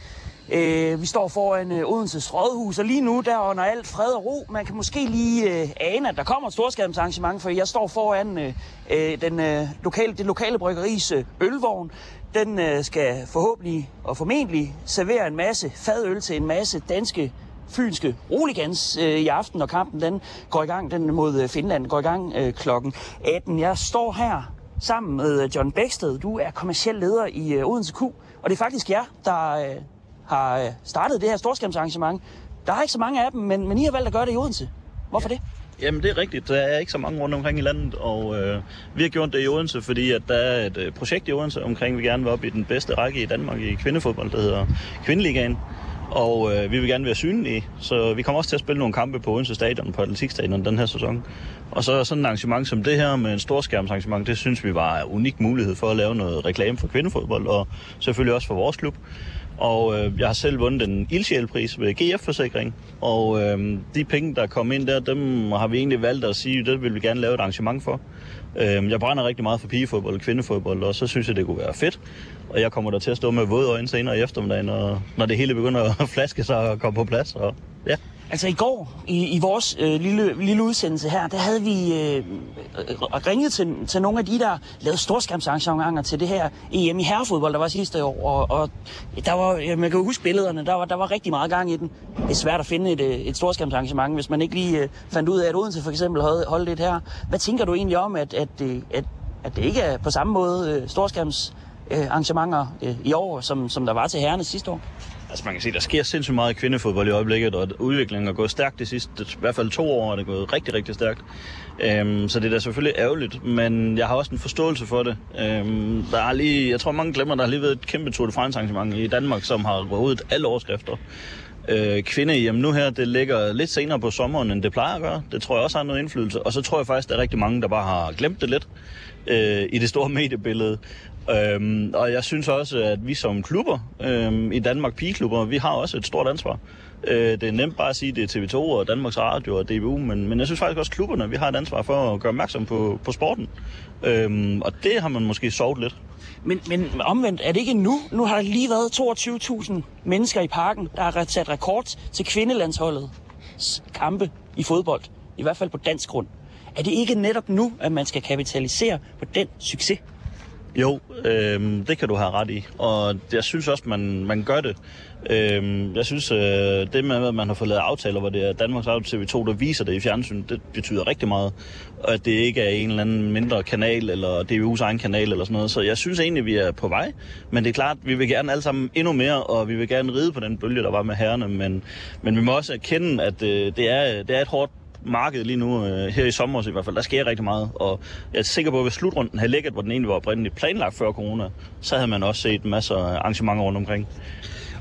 Øh, vi står foran øh, Odenses Rådhus, og lige nu der under alt fred og ro. Man kan måske lige øh, ane, at der kommer et storskabsarrangement, for jeg står foran øh, øh, den, øh, lokale, det lokale bryggeris øh, ølvogn. Den øh, skal forhåbentlig og formentlig servere en masse fadøl til en masse danske fynske roligans øh, i aften, når kampen den går i gang. Den mod øh, Finland går i gang øh, klokken 18. Jeg står her sammen med øh, John Bæksted. Du er kommersiel leder i øh, Odense Q, og det er faktisk jer, der øh, har øh, startet det her storskærmsarrangement. Der er ikke så mange af dem, men, men I har valgt at gøre det i Odense. Hvorfor det? Jamen det er rigtigt. Der er ikke så mange rundt omkring i landet, og øh, vi har gjort det i Odense, fordi at der er et øh, projekt i Odense omkring, vi gerne vil op i den bedste række i Danmark i kvindefodbold, der hedder Kvindeligaen og øh, vi vil gerne være synlige, så vi kommer også til at spille nogle kampe på Odense Stadion, på Atletikstadion den her sæson. Og så sådan et arrangement som det her med en storskærmsarrangement, det synes vi var en unik mulighed for at lave noget reklame for kvindefodbold, og selvfølgelig også for vores klub. Og øh, jeg har selv vundet en ildsjælpris ved GF-forsikring, og øh, de penge, der kom ind der, dem har vi egentlig valgt at sige, det vil vi gerne lave et arrangement for. Øh, jeg brænder rigtig meget for pigefodbold og kvindefodbold, og så synes jeg, det kunne være fedt og jeg kommer der til at stå med våde øjne senere i eftermiddagen, når, når det hele begynder at flaske sig og komme på plads. Og, ja. Altså i går, i, i vores øh, lille, lille udsendelse her, der havde vi øh, øh ringet til, til nogle af de, der lavede storskærmsarrangementer til det her EM i herrefodbold, der var sidste år. Og, og der var, ja, man kan jo huske billederne, der var, der var rigtig meget gang i den. Det er svært at finde et, øh, et storskærmsarrangement, hvis man ikke lige øh, fandt ud af, at Odense for eksempel holdt, holdt det her. Hvad tænker du egentlig om, at, at, øh, at, at det ikke er på samme måde øh, storskærms øh, øh, i år, som, som der var til herrene sidste år? Altså man kan se, der sker sindssygt meget i kvindefodbold i øjeblikket, og udviklingen er gået stærkt de sidste, i hvert fald to år, er det gået rigtig, rigtig stærkt. Øhm, så det er da selvfølgelig ærgerligt, men jeg har også en forståelse for det. Øhm, der er lige, jeg tror mange glemmer, der har lige været et kæmpe Tour de France arrangement i Danmark, som har rådet alle overskrifter. Øh, kvinde hjem nu her, det ligger lidt senere på sommeren, end det plejer at gøre. Det tror jeg også har noget indflydelse. Og så tror jeg faktisk, der er rigtig mange, der bare har glemt det lidt øh, i det store mediebillede. Øhm, og jeg synes også, at vi som klubber øhm, i Danmark, pigeklubber, vi har også et stort ansvar. Øh, det er nemt bare at sige, at det er TV2 og Danmarks Radio og DBU, men, men jeg synes faktisk også, at klubberne vi har et ansvar for at gøre opmærksom på, på sporten. Øhm, og det har man måske sovet lidt. Men, men omvendt, er det ikke nu? Nu har der lige været 22.000 mennesker i parken, der har sat rekord til kvindelandsholdet kampe i fodbold. I hvert fald på dansk grund. Er det ikke netop nu, at man skal kapitalisere på den succes? Jo, øh, det kan du have ret i. Og jeg synes også, man, man gør det. Øh, jeg synes, øh, det med, at man har fået lavet aftaler, hvor det er Danmarks Radio TV2, der viser det i fjernsyn, det betyder rigtig meget. Og at det ikke er en eller anden mindre kanal, eller DBU's egen kanal, eller sådan noget. Så jeg synes egentlig, vi er på vej. Men det er klart, vi vil gerne alle sammen endnu mere, og vi vil gerne ride på den bølge, der var med herrerne. Men, men vi må også erkende, at øh, det, er, det er et hårdt markedet lige nu, øh, her i sommer i hvert fald, der sker rigtig meget. Og jeg er sikker på, at hvis slutrunden havde ligget, hvor den egentlig var oprindeligt planlagt før corona, så havde man også set masser af arrangementer rundt omkring.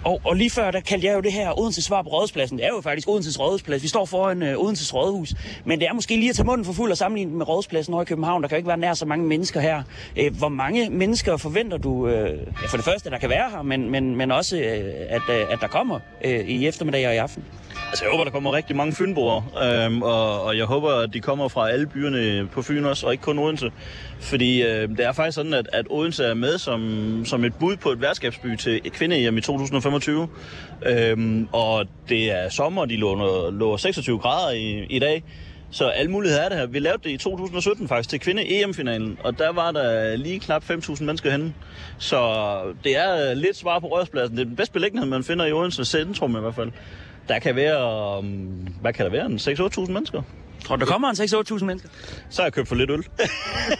Og, og lige før, der kaldte jeg jo det her Odense svar på Rådhuspladsen. Det er jo faktisk Odenses Rådhusplads. Vi står foran øh, Odenses Rådhus. Men det er måske lige at tage munden for fuld og sammenligne med Rådhuspladsen over i København. Der kan jo ikke være nær så mange mennesker her. Øh, hvor mange mennesker forventer du, øh, ja, for det første, der kan være her, men, men, men også, øh, at, øh, at der kommer øh, i eftermiddag og i aften? Altså, jeg håber, der kommer rigtig mange fynboere, øhm, og, og jeg håber, at de kommer fra alle byerne på Fyn også, og ikke kun Odense. Fordi øh, det er faktisk sådan, at, at Odense er med som, som et bud på et værtskabsby til et kvinde i 2025. Øhm, og det er sommer, de lå, lå 26 grader i, i dag. Så alle muligheder er det her. Vi lavede det i 2017 faktisk til kvinde-EM-finalen, og der var der lige knap 5.000 mennesker henne. Så det er lidt svar på rørspladsen. Det er den bedste beliggenhed, man finder i Odense centrum i hvert fald. Der kan være, hvad kan der være, 6-8.000 mennesker. Tror du, der kommer en 6-8.000 mennesker? Så har jeg købt for lidt øl.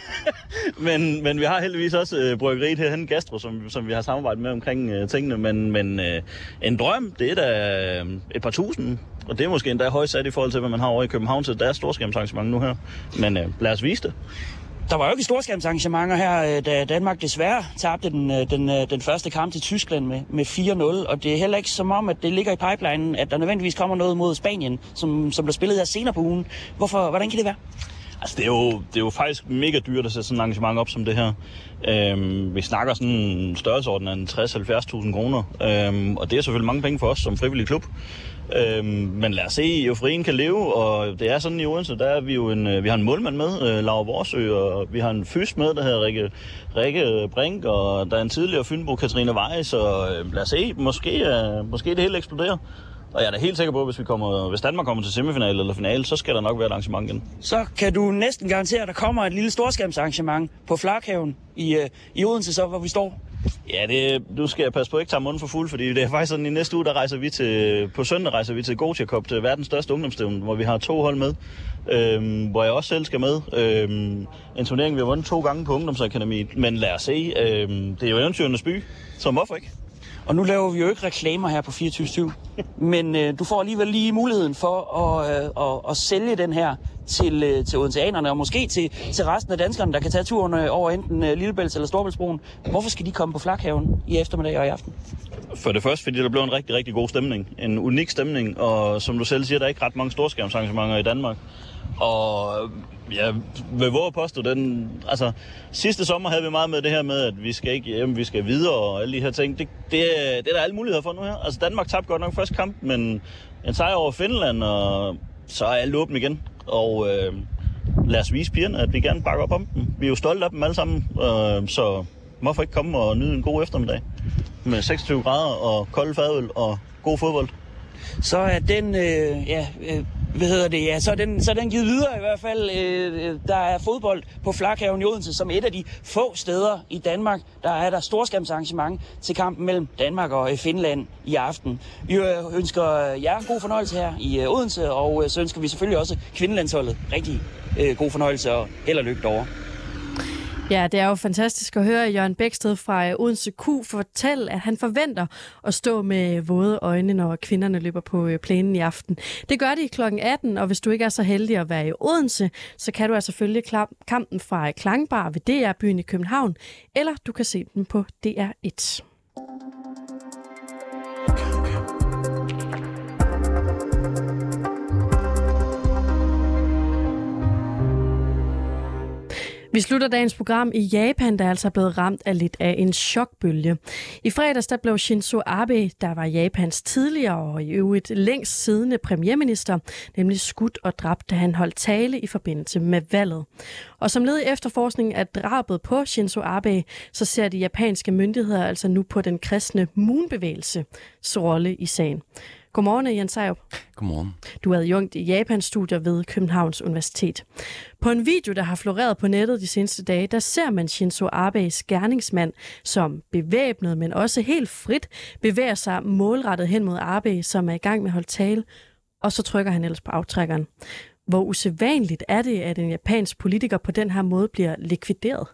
men, men vi har heldigvis også øh, bryggeriet herhen, Gastro, som, som vi har samarbejdet med omkring øh, tingene. Men, men øh, en drøm, det er da øh, et par tusind. Og det er måske endda højt sat i forhold til, hvad man har over i København til deres storskærmsarrangement nu her. Men øh, lad os vise det. Der var jo ikke storskærmsarrangementer her, øh, da Danmark desværre tabte den, øh, den, øh, den første kamp til Tyskland med, med 4-0. Og det er heller ikke som om, at det ligger i pipelinen, at der nødvendigvis kommer noget mod Spanien, som, som bliver spillet her senere på ugen. Hvorfor, hvordan kan det være? Altså, det er, jo, det er jo faktisk mega dyrt at sætte sådan et arrangement op som det her. Øhm, vi snakker sådan en størrelsesorden af 60-70.000 kroner. Øhm, og det er selvfølgelig mange penge for os som frivillig klub. Øhm, men lad os se, euforien kan leve, og det er sådan i Odense, der er vi jo en, øh, vi har en målmand med, øh, Laura Vorsø, og vi har en fys med, der hedder Rikke, Rikke Brink, og der er en tidligere Fynbo, Katrine Weiss, så øh, lad os se, måske, øh, måske det hele eksploderer. Og jeg er da helt sikker på, at hvis, vi kommer, hvis Danmark kommer til semifinal eller finale, så skal der nok være et arrangement igen. Så kan du næsten garantere, at der kommer et lille storskærmsarrangement på Flakhaven i, øh, i Odense, så, hvor vi står. Ja, det, nu skal jeg passe på at ikke tage munden for fuld, fordi det er faktisk sådan, i næste uge, der rejser vi til, på søndag rejser vi til Gotia Cup, til verdens største ungdomsstævne, hvor vi har to hold med, øhm, hvor jeg også selv skal med. Øhm, en turnering, vi har vundet to gange på Ungdomsakademiet, men lad os se, øhm, det er jo eventyrenes by, så hvorfor ikke? Og nu laver vi jo ikke reklamer her på 24 men øh, du får alligevel lige muligheden for at, øh, at, at sælge den her til, øh, til odenseanerne, og måske til, til resten af danskerne, der kan tage turen øh, over enten øh, Lillebælts eller Storbæltsbroen. Hvorfor skal de komme på Flakhaven i eftermiddag og i aften? For det første, fordi der blev en rigtig, rigtig god stemning. En unik stemning, og som du selv siger, der er ikke ret mange storskærmsarrangementer i Danmark. Og jeg vil våge at påstå, den, altså, sidste sommer havde vi meget med det her med, at vi skal ikke hjem, vi skal videre og alle de her ting. Det, det, det er der alle muligheder for nu her. Altså, Danmark tabte godt nok første kamp, men en sejr over Finland, og så er alt åbent igen. Og øh, lad os vise pigerne, at vi gerne bakker op om dem. Vi er jo stolte af dem alle sammen, øh, så hvorfor ikke komme og nyde en god eftermiddag med 26 grader og kold fadøl og god fodbold. Så er den, øh, ja, øh, hvad hedder det, ja, så er den, så er den givet videre i hvert fald. Øh, øh, der er fodbold på Flakhaven i Odense, som et af de få steder i Danmark, der er der storskærmsarrangement til kampen mellem Danmark og øh, Finland i aften. Vi øh, ønsker jer god fornøjelse her i Odense, og så ønsker vi selvfølgelig også kvindelandsholdet rigtig øh, god fornøjelse og held og lykke derovre. Ja, det er jo fantastisk at høre Jørgen Bæksted fra øh, Odense Q fortælle, at han forventer at stå med øh, våde øjne, når kvinderne løber på øh, plænen i aften. Det gør de kl. 18, og hvis du ikke er så heldig at være i Odense, så kan du altså følge kampen fra Klangbar ved DR-byen i København, eller du kan se den på DR1. Vi slutter dagens program i Japan, der er altså blevet ramt af lidt af en chokbølge. I fredags der blev Shinzo Abe, der var Japans tidligere og i øvrigt længst siddende premierminister, nemlig skudt og dræbt, da han holdt tale i forbindelse med valget. Og som led i efterforskningen af drabet på Shinzo Abe, så ser de japanske myndigheder altså nu på den kristne moonbevægelse rolle i sagen. Godmorgen, Jens Sejrup. Godmorgen. Du er adjunkt i Japans studier ved Københavns Universitet. På en video, der har floreret på nettet de seneste dage, der ser man Shinzo Abes gerningsmand, som bevæbnet, men også helt frit, bevæger sig målrettet hen mod Abe, som er i gang med at holde tale, og så trykker han ellers på aftrækkeren. Hvor usædvanligt er det, at en japansk politiker på den her måde bliver likvideret?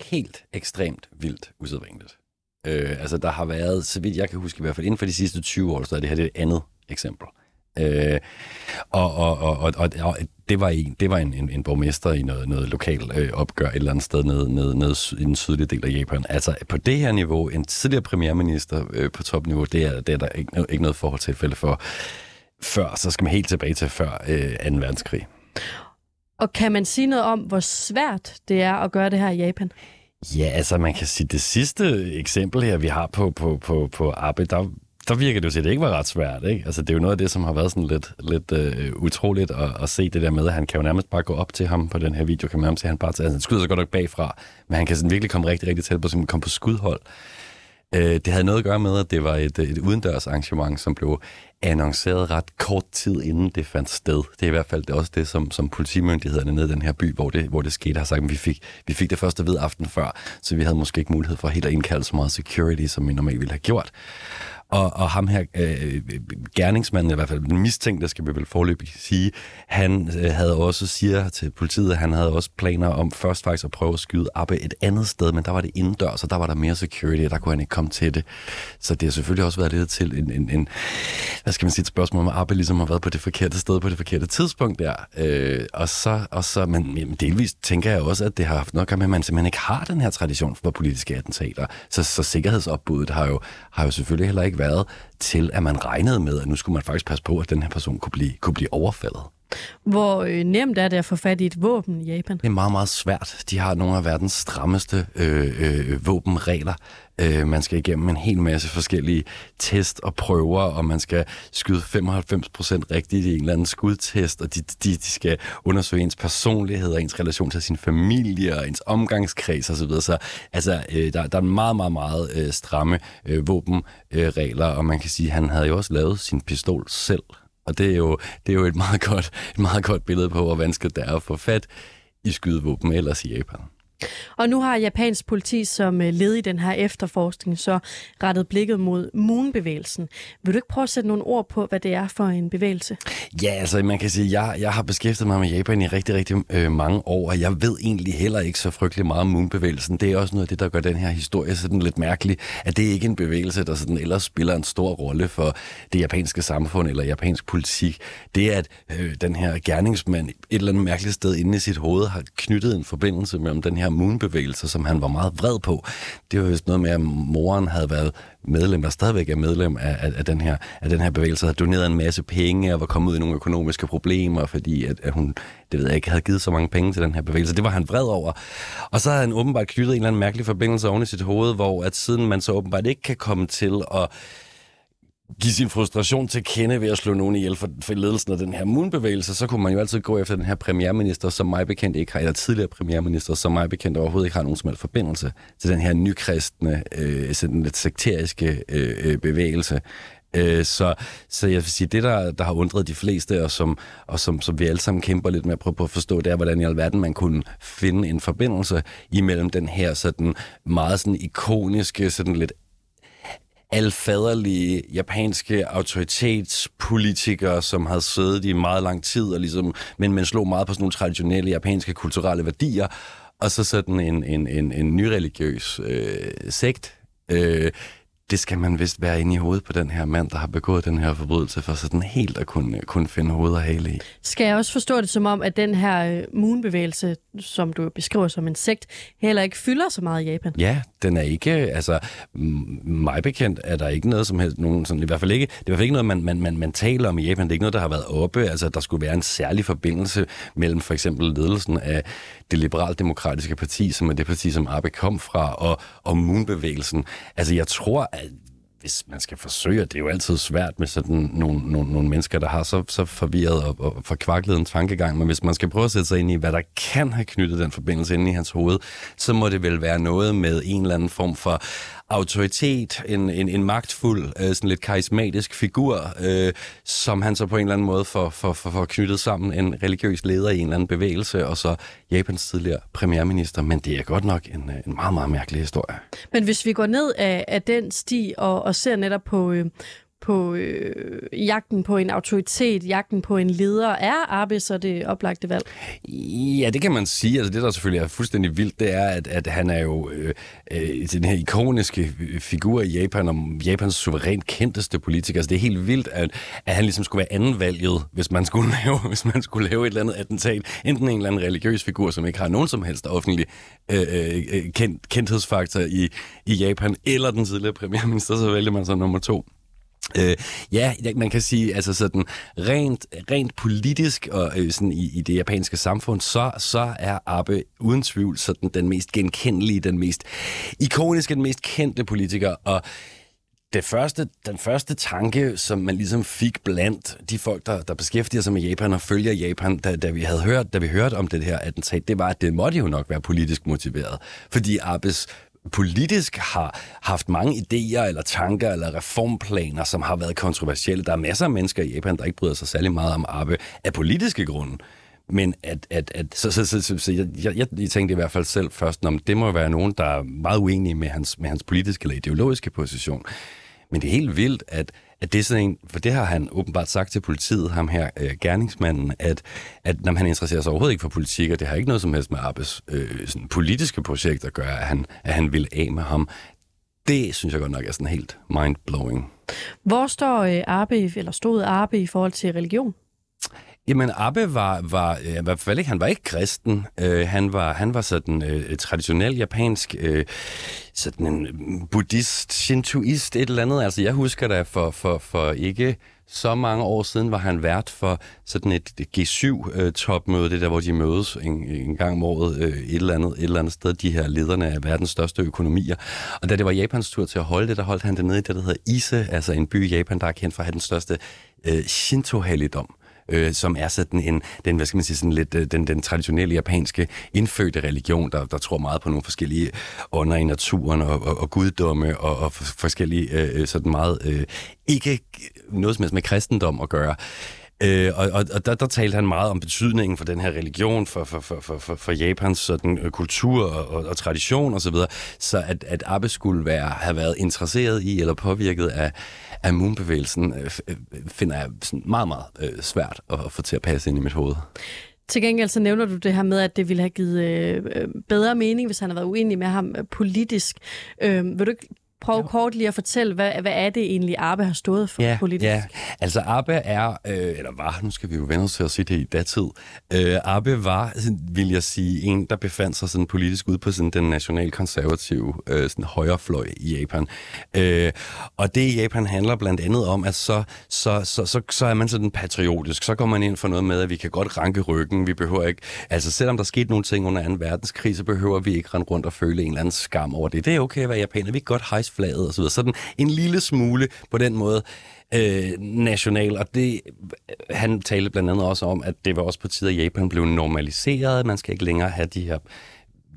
Helt ekstremt vildt usædvanligt. Øh, altså, der har været, så vidt jeg kan huske i hvert fald, inden for de sidste 20 år, så er det her det andet eksempel. Øh, og, og, og, og, og, og det var en, det var en, en, en borgmester i noget, noget lokalt øh, opgør et eller andet sted nede, nede, nede i den sydlige del af Japan. Altså på det her niveau, en tidligere premierminister øh, på topniveau, det er, det er der ikke, ikke noget forhold tilfælde for. Før, så skal man helt tilbage til før øh, 2. verdenskrig. Og kan man sige noget om, hvor svært det er at gøre det her i Japan? Ja, altså man kan sige, det sidste eksempel her, vi har på, på, på, på Abbe, der, der virker det jo til, at det ikke var ret svært. Ikke? Altså, det er jo noget af det, som har været sådan lidt, lidt øh, utroligt at, at se det der med, at han kan jo nærmest bare gå op til ham på den her video, kan man nærmest se, at han bare altså, han skyder sig godt nok bagfra, men han kan sådan virkelig komme rigtig, rigtig tæt på, som komme på skudhold. Øh, det havde noget at gøre med, at det var et, et udendørs arrangement, som blev annonceret ret kort tid inden det fandt sted. Det er i hvert fald det også det, som, som politimyndighederne nede i den her by, hvor det, hvor det skete, har sagt, at vi fik, vi fik det første ved aften før, så vi havde måske ikke mulighed for helt at indkalde så meget security, som vi normalt ville have gjort. Og, og ham her, øh, gerningsmanden, i hvert fald den mistænkte, skal vi vel forløbig sige, han øh, havde også, siger til politiet, at han havde også planer om først faktisk at prøve at skyde Abbe et andet sted, men der var det indendørs, så der var der mere security, og der kunne han ikke komme til det. Så det har selvfølgelig også været lidt til en, en, en hvad skal man sige, et spørgsmål om, at Abbe ligesom har været på det forkerte sted på det forkerte tidspunkt der. Øh, og så, og så, men jamen, delvist tænker jeg også, at det har haft noget at gøre med, at man simpelthen ikke har den her tradition for politiske attentater. Så, så sikkerhedsopbuddet har jo, har jo selvfølgelig heller ikke været til, at man regnede med, at nu skulle man faktisk passe på, at den her person kunne blive, kunne blive overfaldet. Hvor øh, nemt er det at få fat i et våben i Japan? Det er meget, meget svært. De har nogle af verdens strammeste øh, øh, våbenregler. Øh, man skal igennem en hel masse forskellige test og prøver, og man skal skyde 95% rigtigt i en eller anden skudtest, og de, de, de skal undersøge ens personlighed og ens relation til sin familie og ens omgangskreds osv. Så, så altså, øh, der, der er meget, meget, meget øh, stramme øh, våbenregler, og man kan sige, at han havde jo også lavet sin pistol selv. Og det er jo, det er jo et, meget godt, et meget godt billede på, hvor vanskeligt det er at få fat i skydevåben ellers i Japan. Og nu har japansk politi som øh, led i den her efterforskning så rettet blikket mod Moon-bevægelsen. Vil du ikke prøve at sætte nogle ord på, hvad det er for en bevægelse? Ja, altså man kan sige, at jeg, jeg har beskæftiget mig med Japan i rigtig, rigtig øh, mange år, og jeg ved egentlig heller ikke så frygtelig meget om Moon-bevægelsen. Det er også noget af det, der gør den her historie sådan lidt mærkelig, at det ikke er en bevægelse, der sådan ellers spiller en stor rolle for det japanske samfund eller japansk politik. Det er, at øh, den her gerningsmand et eller andet mærkeligt sted inde i sit hoved har knyttet en forbindelse mellem den her Moon-bevægelse, som han var meget vred på. Det var vist noget med, at moren havde været medlem, der stadigvæk er medlem af, af, af, den, her, af den her bevægelse, havde doneret en masse penge og var kommet ud i nogle økonomiske problemer, fordi at, at hun, det ved jeg ikke, havde givet så mange penge til den her bevægelse. Det var han vred over. Og så havde han åbenbart knyttet en eller anden mærkelig forbindelse oven i sit hoved, hvor at siden man så åbenbart ikke kan komme til at give sin frustration til kende ved at slå nogen ihjel for, for ledelsen af den her moonbevægelse, så kunne man jo altid gå efter den her premierminister, som mig bekendt ikke har, eller tidligere premierminister, som mig bekendt overhovedet ikke har nogen som helst forbindelse til den her nykristne, øh, sådan lidt sekteriske øh, øh bevægelse. Øh, så, så jeg vil sige, det der, der har undret de fleste, og, som, og som, som vi alle sammen kæmper lidt med at prøve på at forstå, det er, hvordan i alverden man kunne finde en forbindelse imellem den her sådan meget sådan ikoniske, sådan lidt alfaderlige japanske autoritetspolitikere, som havde siddet i meget lang tid, og ligesom, men man slog meget på sådan nogle traditionelle japanske kulturelle værdier, og så sådan en, en, en, en nyreligiøs øh, sekt, øh, det skal man vist være inde i hovedet på den her mand, der har begået den her forbrydelse, for sådan helt at kunne, kunne finde hoved og hale i. Skal jeg også forstå det som om, at den her øh, moonbevægelse, som du beskriver som en sekt, heller ikke fylder så meget i Japan? Ja, den er ikke, altså mig bekendt er der ikke noget som helst, nogen sådan, i hvert fald ikke, det er i hvert fald ikke noget, man, man, man, man taler om i Japan, det er ikke noget, der har været oppe, altså der skulle være en særlig forbindelse mellem for eksempel ledelsen af det liberaldemokratiske parti, som er det parti, som Abe kom fra, og, og Moon-bevægelsen. Altså jeg tror, hvis man skal forsøge, det er jo altid svært med sådan nogle, nogle, nogle mennesker, der har så, så forvirret og, og forkvaklet en tankegang, men hvis man skal prøve at sætte sig ind i, hvad der kan have knyttet den forbindelse ind i hans hoved, så må det vel være noget med en eller anden form for autoritet, en, en, en magtfuld, øh, sådan lidt karismatisk figur, øh, som han så på en eller anden måde får, får, får, får knyttet sammen en religiøs leder i en eller anden bevægelse, og så Japans tidligere premierminister. Men det er godt nok en, øh, en meget, meget mærkelig historie. Men hvis vi går ned af, af den sti og, og ser netop på, øh, på øh, jagten på en autoritet, jagten på en leder. Er Abe så det oplagte valg? Ja, det kan man sige. Altså, det, der selvfølgelig er fuldstændig vildt, det er, at, at han er jo øh, øh, den her ikoniske figur i Japan, om Japans suverænt kendteste politiker. Altså, det er helt vildt, at, at han ligesom skulle være andenvalget, hvis man skulle lave, hvis man skulle lave et eller andet attentat. Enten en eller anden religiøs figur, som ikke har nogen som helst offentlig øh, øh, kendt, kendthedsfaktor i, i Japan, eller den tidligere premierminister, så vælger man så nummer to. Øh, ja, man kan sige, altså sådan rent, rent politisk og øh, sådan i, i det japanske samfund, så, så er Abe uden tvivl sådan den mest genkendelige, den mest ikoniske, den mest kendte politiker, og det første, den første tanke, som man ligesom fik blandt de folk, der, der beskæftiger sig med Japan og følger Japan, da, da, vi havde hørt, da vi hørte om det her attentat, det var, at det måtte jo nok være politisk motiveret. Fordi Abes politisk har haft mange idéer eller tanker eller reformplaner, som har været kontroversielle. Der er masser af mennesker i Japan, der ikke bryder sig særlig meget om Abe af politiske grunde. Men at, at, at så, så, så, så, så jeg, jeg, jeg tænkte i hvert fald selv først, om det må være nogen, der er meget uenige med hans, med hans politiske eller ideologiske position. Men det er helt vildt, at, at det er sådan en, for det har han åbenbart sagt til politiet, ham her, øh, gerningsmanden, at, at når han interesserer sig overhovedet ikke for politik, og det har ikke noget som helst med Abbes øh, sådan politiske projekt at gøre, at han, at han vil af med ham. Det synes jeg godt nok er sådan helt mind-blowing. Hvor står øh, Arbe, eller stod Arbe i forhold til religion? Jamen, Abbe var, var øh, i hvert fald ikke, han var ikke kristen. Øh, han, var, han var sådan øh, øh traditionel japansk, øh, sådan en øh, buddhist, shintoist, et eller andet. Altså, jeg husker da for, for, for ikke så mange år siden var han vært for sådan et G7-topmøde, øh, det der, hvor de mødes en, en gang om året øh, et, eller andet, et eller andet sted, de her lederne af verdens største økonomier. Og da det var Japans tur til at holde det, der holdt han det nede i det, der hedder Ise, altså en by i Japan, der er kendt for at have den største øh, Shinto-helligdom øh, som er sådan en, den, hvad skal man sige, sådan lidt, øh, den, den traditionelle japanske indfødte religion, der, der tror meget på nogle forskellige ånder i naturen og, og, og guddomme og, og forskellige øh, øh, sådan meget øh, ikke noget som helst med kristendom at gøre. Øh, og og, og der, der talte han meget om betydningen for den her religion, for, for, for, for, for, for Japans sådan, øh, kultur og, og, og tradition osv., så, videre, så at, at Abe skulle være, have været interesseret i eller påvirket af, af moonbevægelsen, øh, øh, finder jeg sådan meget, meget øh, svært at, at få til at passe ind i mit hoved. Til gengæld så nævner du det her med, at det ville have givet øh, øh bedre mening, hvis han havde været uenig med ham øh, politisk. Øh, vil du ikke prøve jo. kort lige at fortælle, hvad, hvad er det egentlig, Arbe har stået for ja, politisk? Ja, altså Arbe er, øh, eller var, nu skal vi jo vende os til at sige det i datid, øh, Arbe var, vil jeg sige, en, der befandt sig sådan politisk ude på sådan den nationalkonservative øh, sådan højrefløj i Japan. Øh, og det i Japan handler blandt andet om, at så, så, så, så, så er man sådan patriotisk, så går man ind for noget med, at vi kan godt ranke ryggen, vi behøver ikke, altså selvom der skete nogle ting under 2. verdenskrig, så behøver vi ikke rende rundt og føle en eller anden skam over det. Det er okay at være japaner, vi kan godt hejse flaget og så videre. Sådan en lille smule på den måde øh, national, og det, han talte blandt andet også om, at det var også på tide, at Japan blev normaliseret. Man skal ikke længere have de her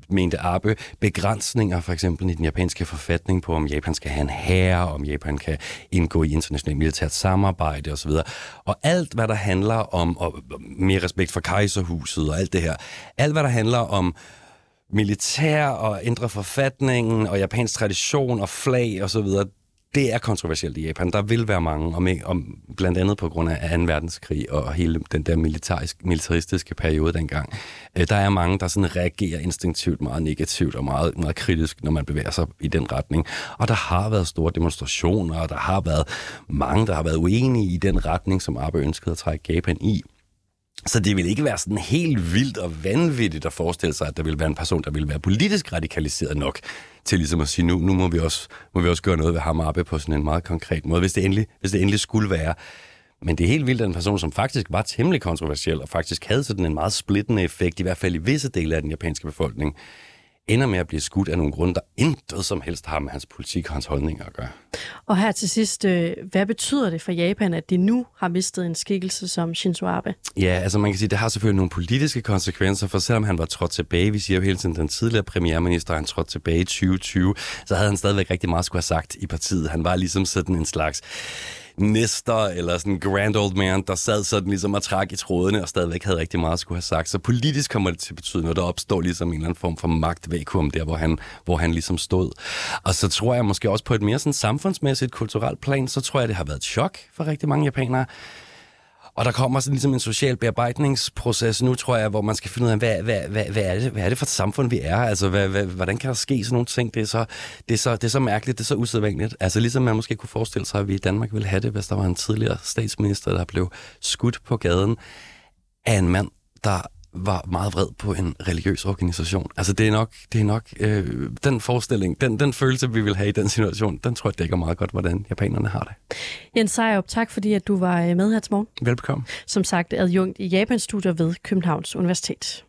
mente Abe, begrænsninger for eksempel i den japanske forfatning på, om Japan skal have en herre, om Japan kan indgå i internationalt militært samarbejde osv. Og alt, hvad der handler om og mere respekt for kejserhuset og alt det her, alt, hvad der handler om militær og ændre forfatningen og japansk tradition og flag og så videre, det er kontroversielt i Japan. Der vil være mange, om, om blandt andet på grund af 2. verdenskrig og hele den der militaristiske periode dengang. Øh, der er mange, der sådan reagerer instinktivt meget negativt og meget, meget kritisk, når man bevæger sig i den retning. Og der har været store demonstrationer, og der har været mange, der har været uenige i den retning, som Abe ønskede at trække Japan i. Så det vil ikke være sådan helt vildt og vanvittigt at forestille sig, at der vil være en person, der vil være politisk radikaliseret nok til ligesom at sige, nu, nu må, vi også, må vi også gøre noget ved ham oppe på sådan en meget konkret måde, hvis det endelig, hvis det endelig skulle være. Men det er helt vildt, at en person, som faktisk var temmelig kontroversiel, og faktisk havde sådan en meget splittende effekt, i hvert fald i visse dele af den japanske befolkning, ender med at blive skudt af nogle grunde, der intet som helst har med hans politik og hans holdninger at gøre. Og her til sidst, øh, hvad betyder det for Japan, at de nu har mistet en skikkelse som Shinzo Abe? Ja, altså man kan sige, det har selvfølgelig nogle politiske konsekvenser, for selvom han var trådt tilbage, vi siger jo hele tiden, den tidligere premierminister, han trådte tilbage i 2020, så havde han stadigvæk rigtig meget skulle have sagt i partiet. Han var ligesom sådan en slags Nestor eller sådan en grand old man, der sad sådan ligesom og trak i trådene og stadigvæk havde rigtig meget at skulle have sagt. Så politisk kommer det til at betyde noget, der opstår ligesom en eller anden form for magtvakuum der, hvor han, hvor han ligesom stod. Og så tror jeg måske også på et mere sådan samfundsmæssigt, kulturelt plan, så tror jeg, det har været et chok for rigtig mange japanere, og der kommer sådan ligesom en social bearbejdningsproces nu, tror jeg, hvor man skal finde ud af, hvad, hvad, hvad, hvad, er, det, hvad er det for et samfund, vi er? Altså, hvad, hvad, hvordan kan der ske sådan nogle ting? Det er, så, det, er så, det er så mærkeligt, det er så usædvanligt. Altså, ligesom man måske kunne forestille sig, at vi i Danmark ville have det, hvis der var en tidligere statsminister, der blev skudt på gaden af en mand, der var meget vred på en religiøs organisation. Altså det er nok, det er nok øh, den forestilling, den, den følelse, vi vil have i den situation, den tror jeg dækker meget godt, hvordan japanerne har det. Jens Sejrup, tak fordi at du var øh, med her til morgen. Velbekomme. Som sagt adjunkt i Japans studier ved Københavns Universitet.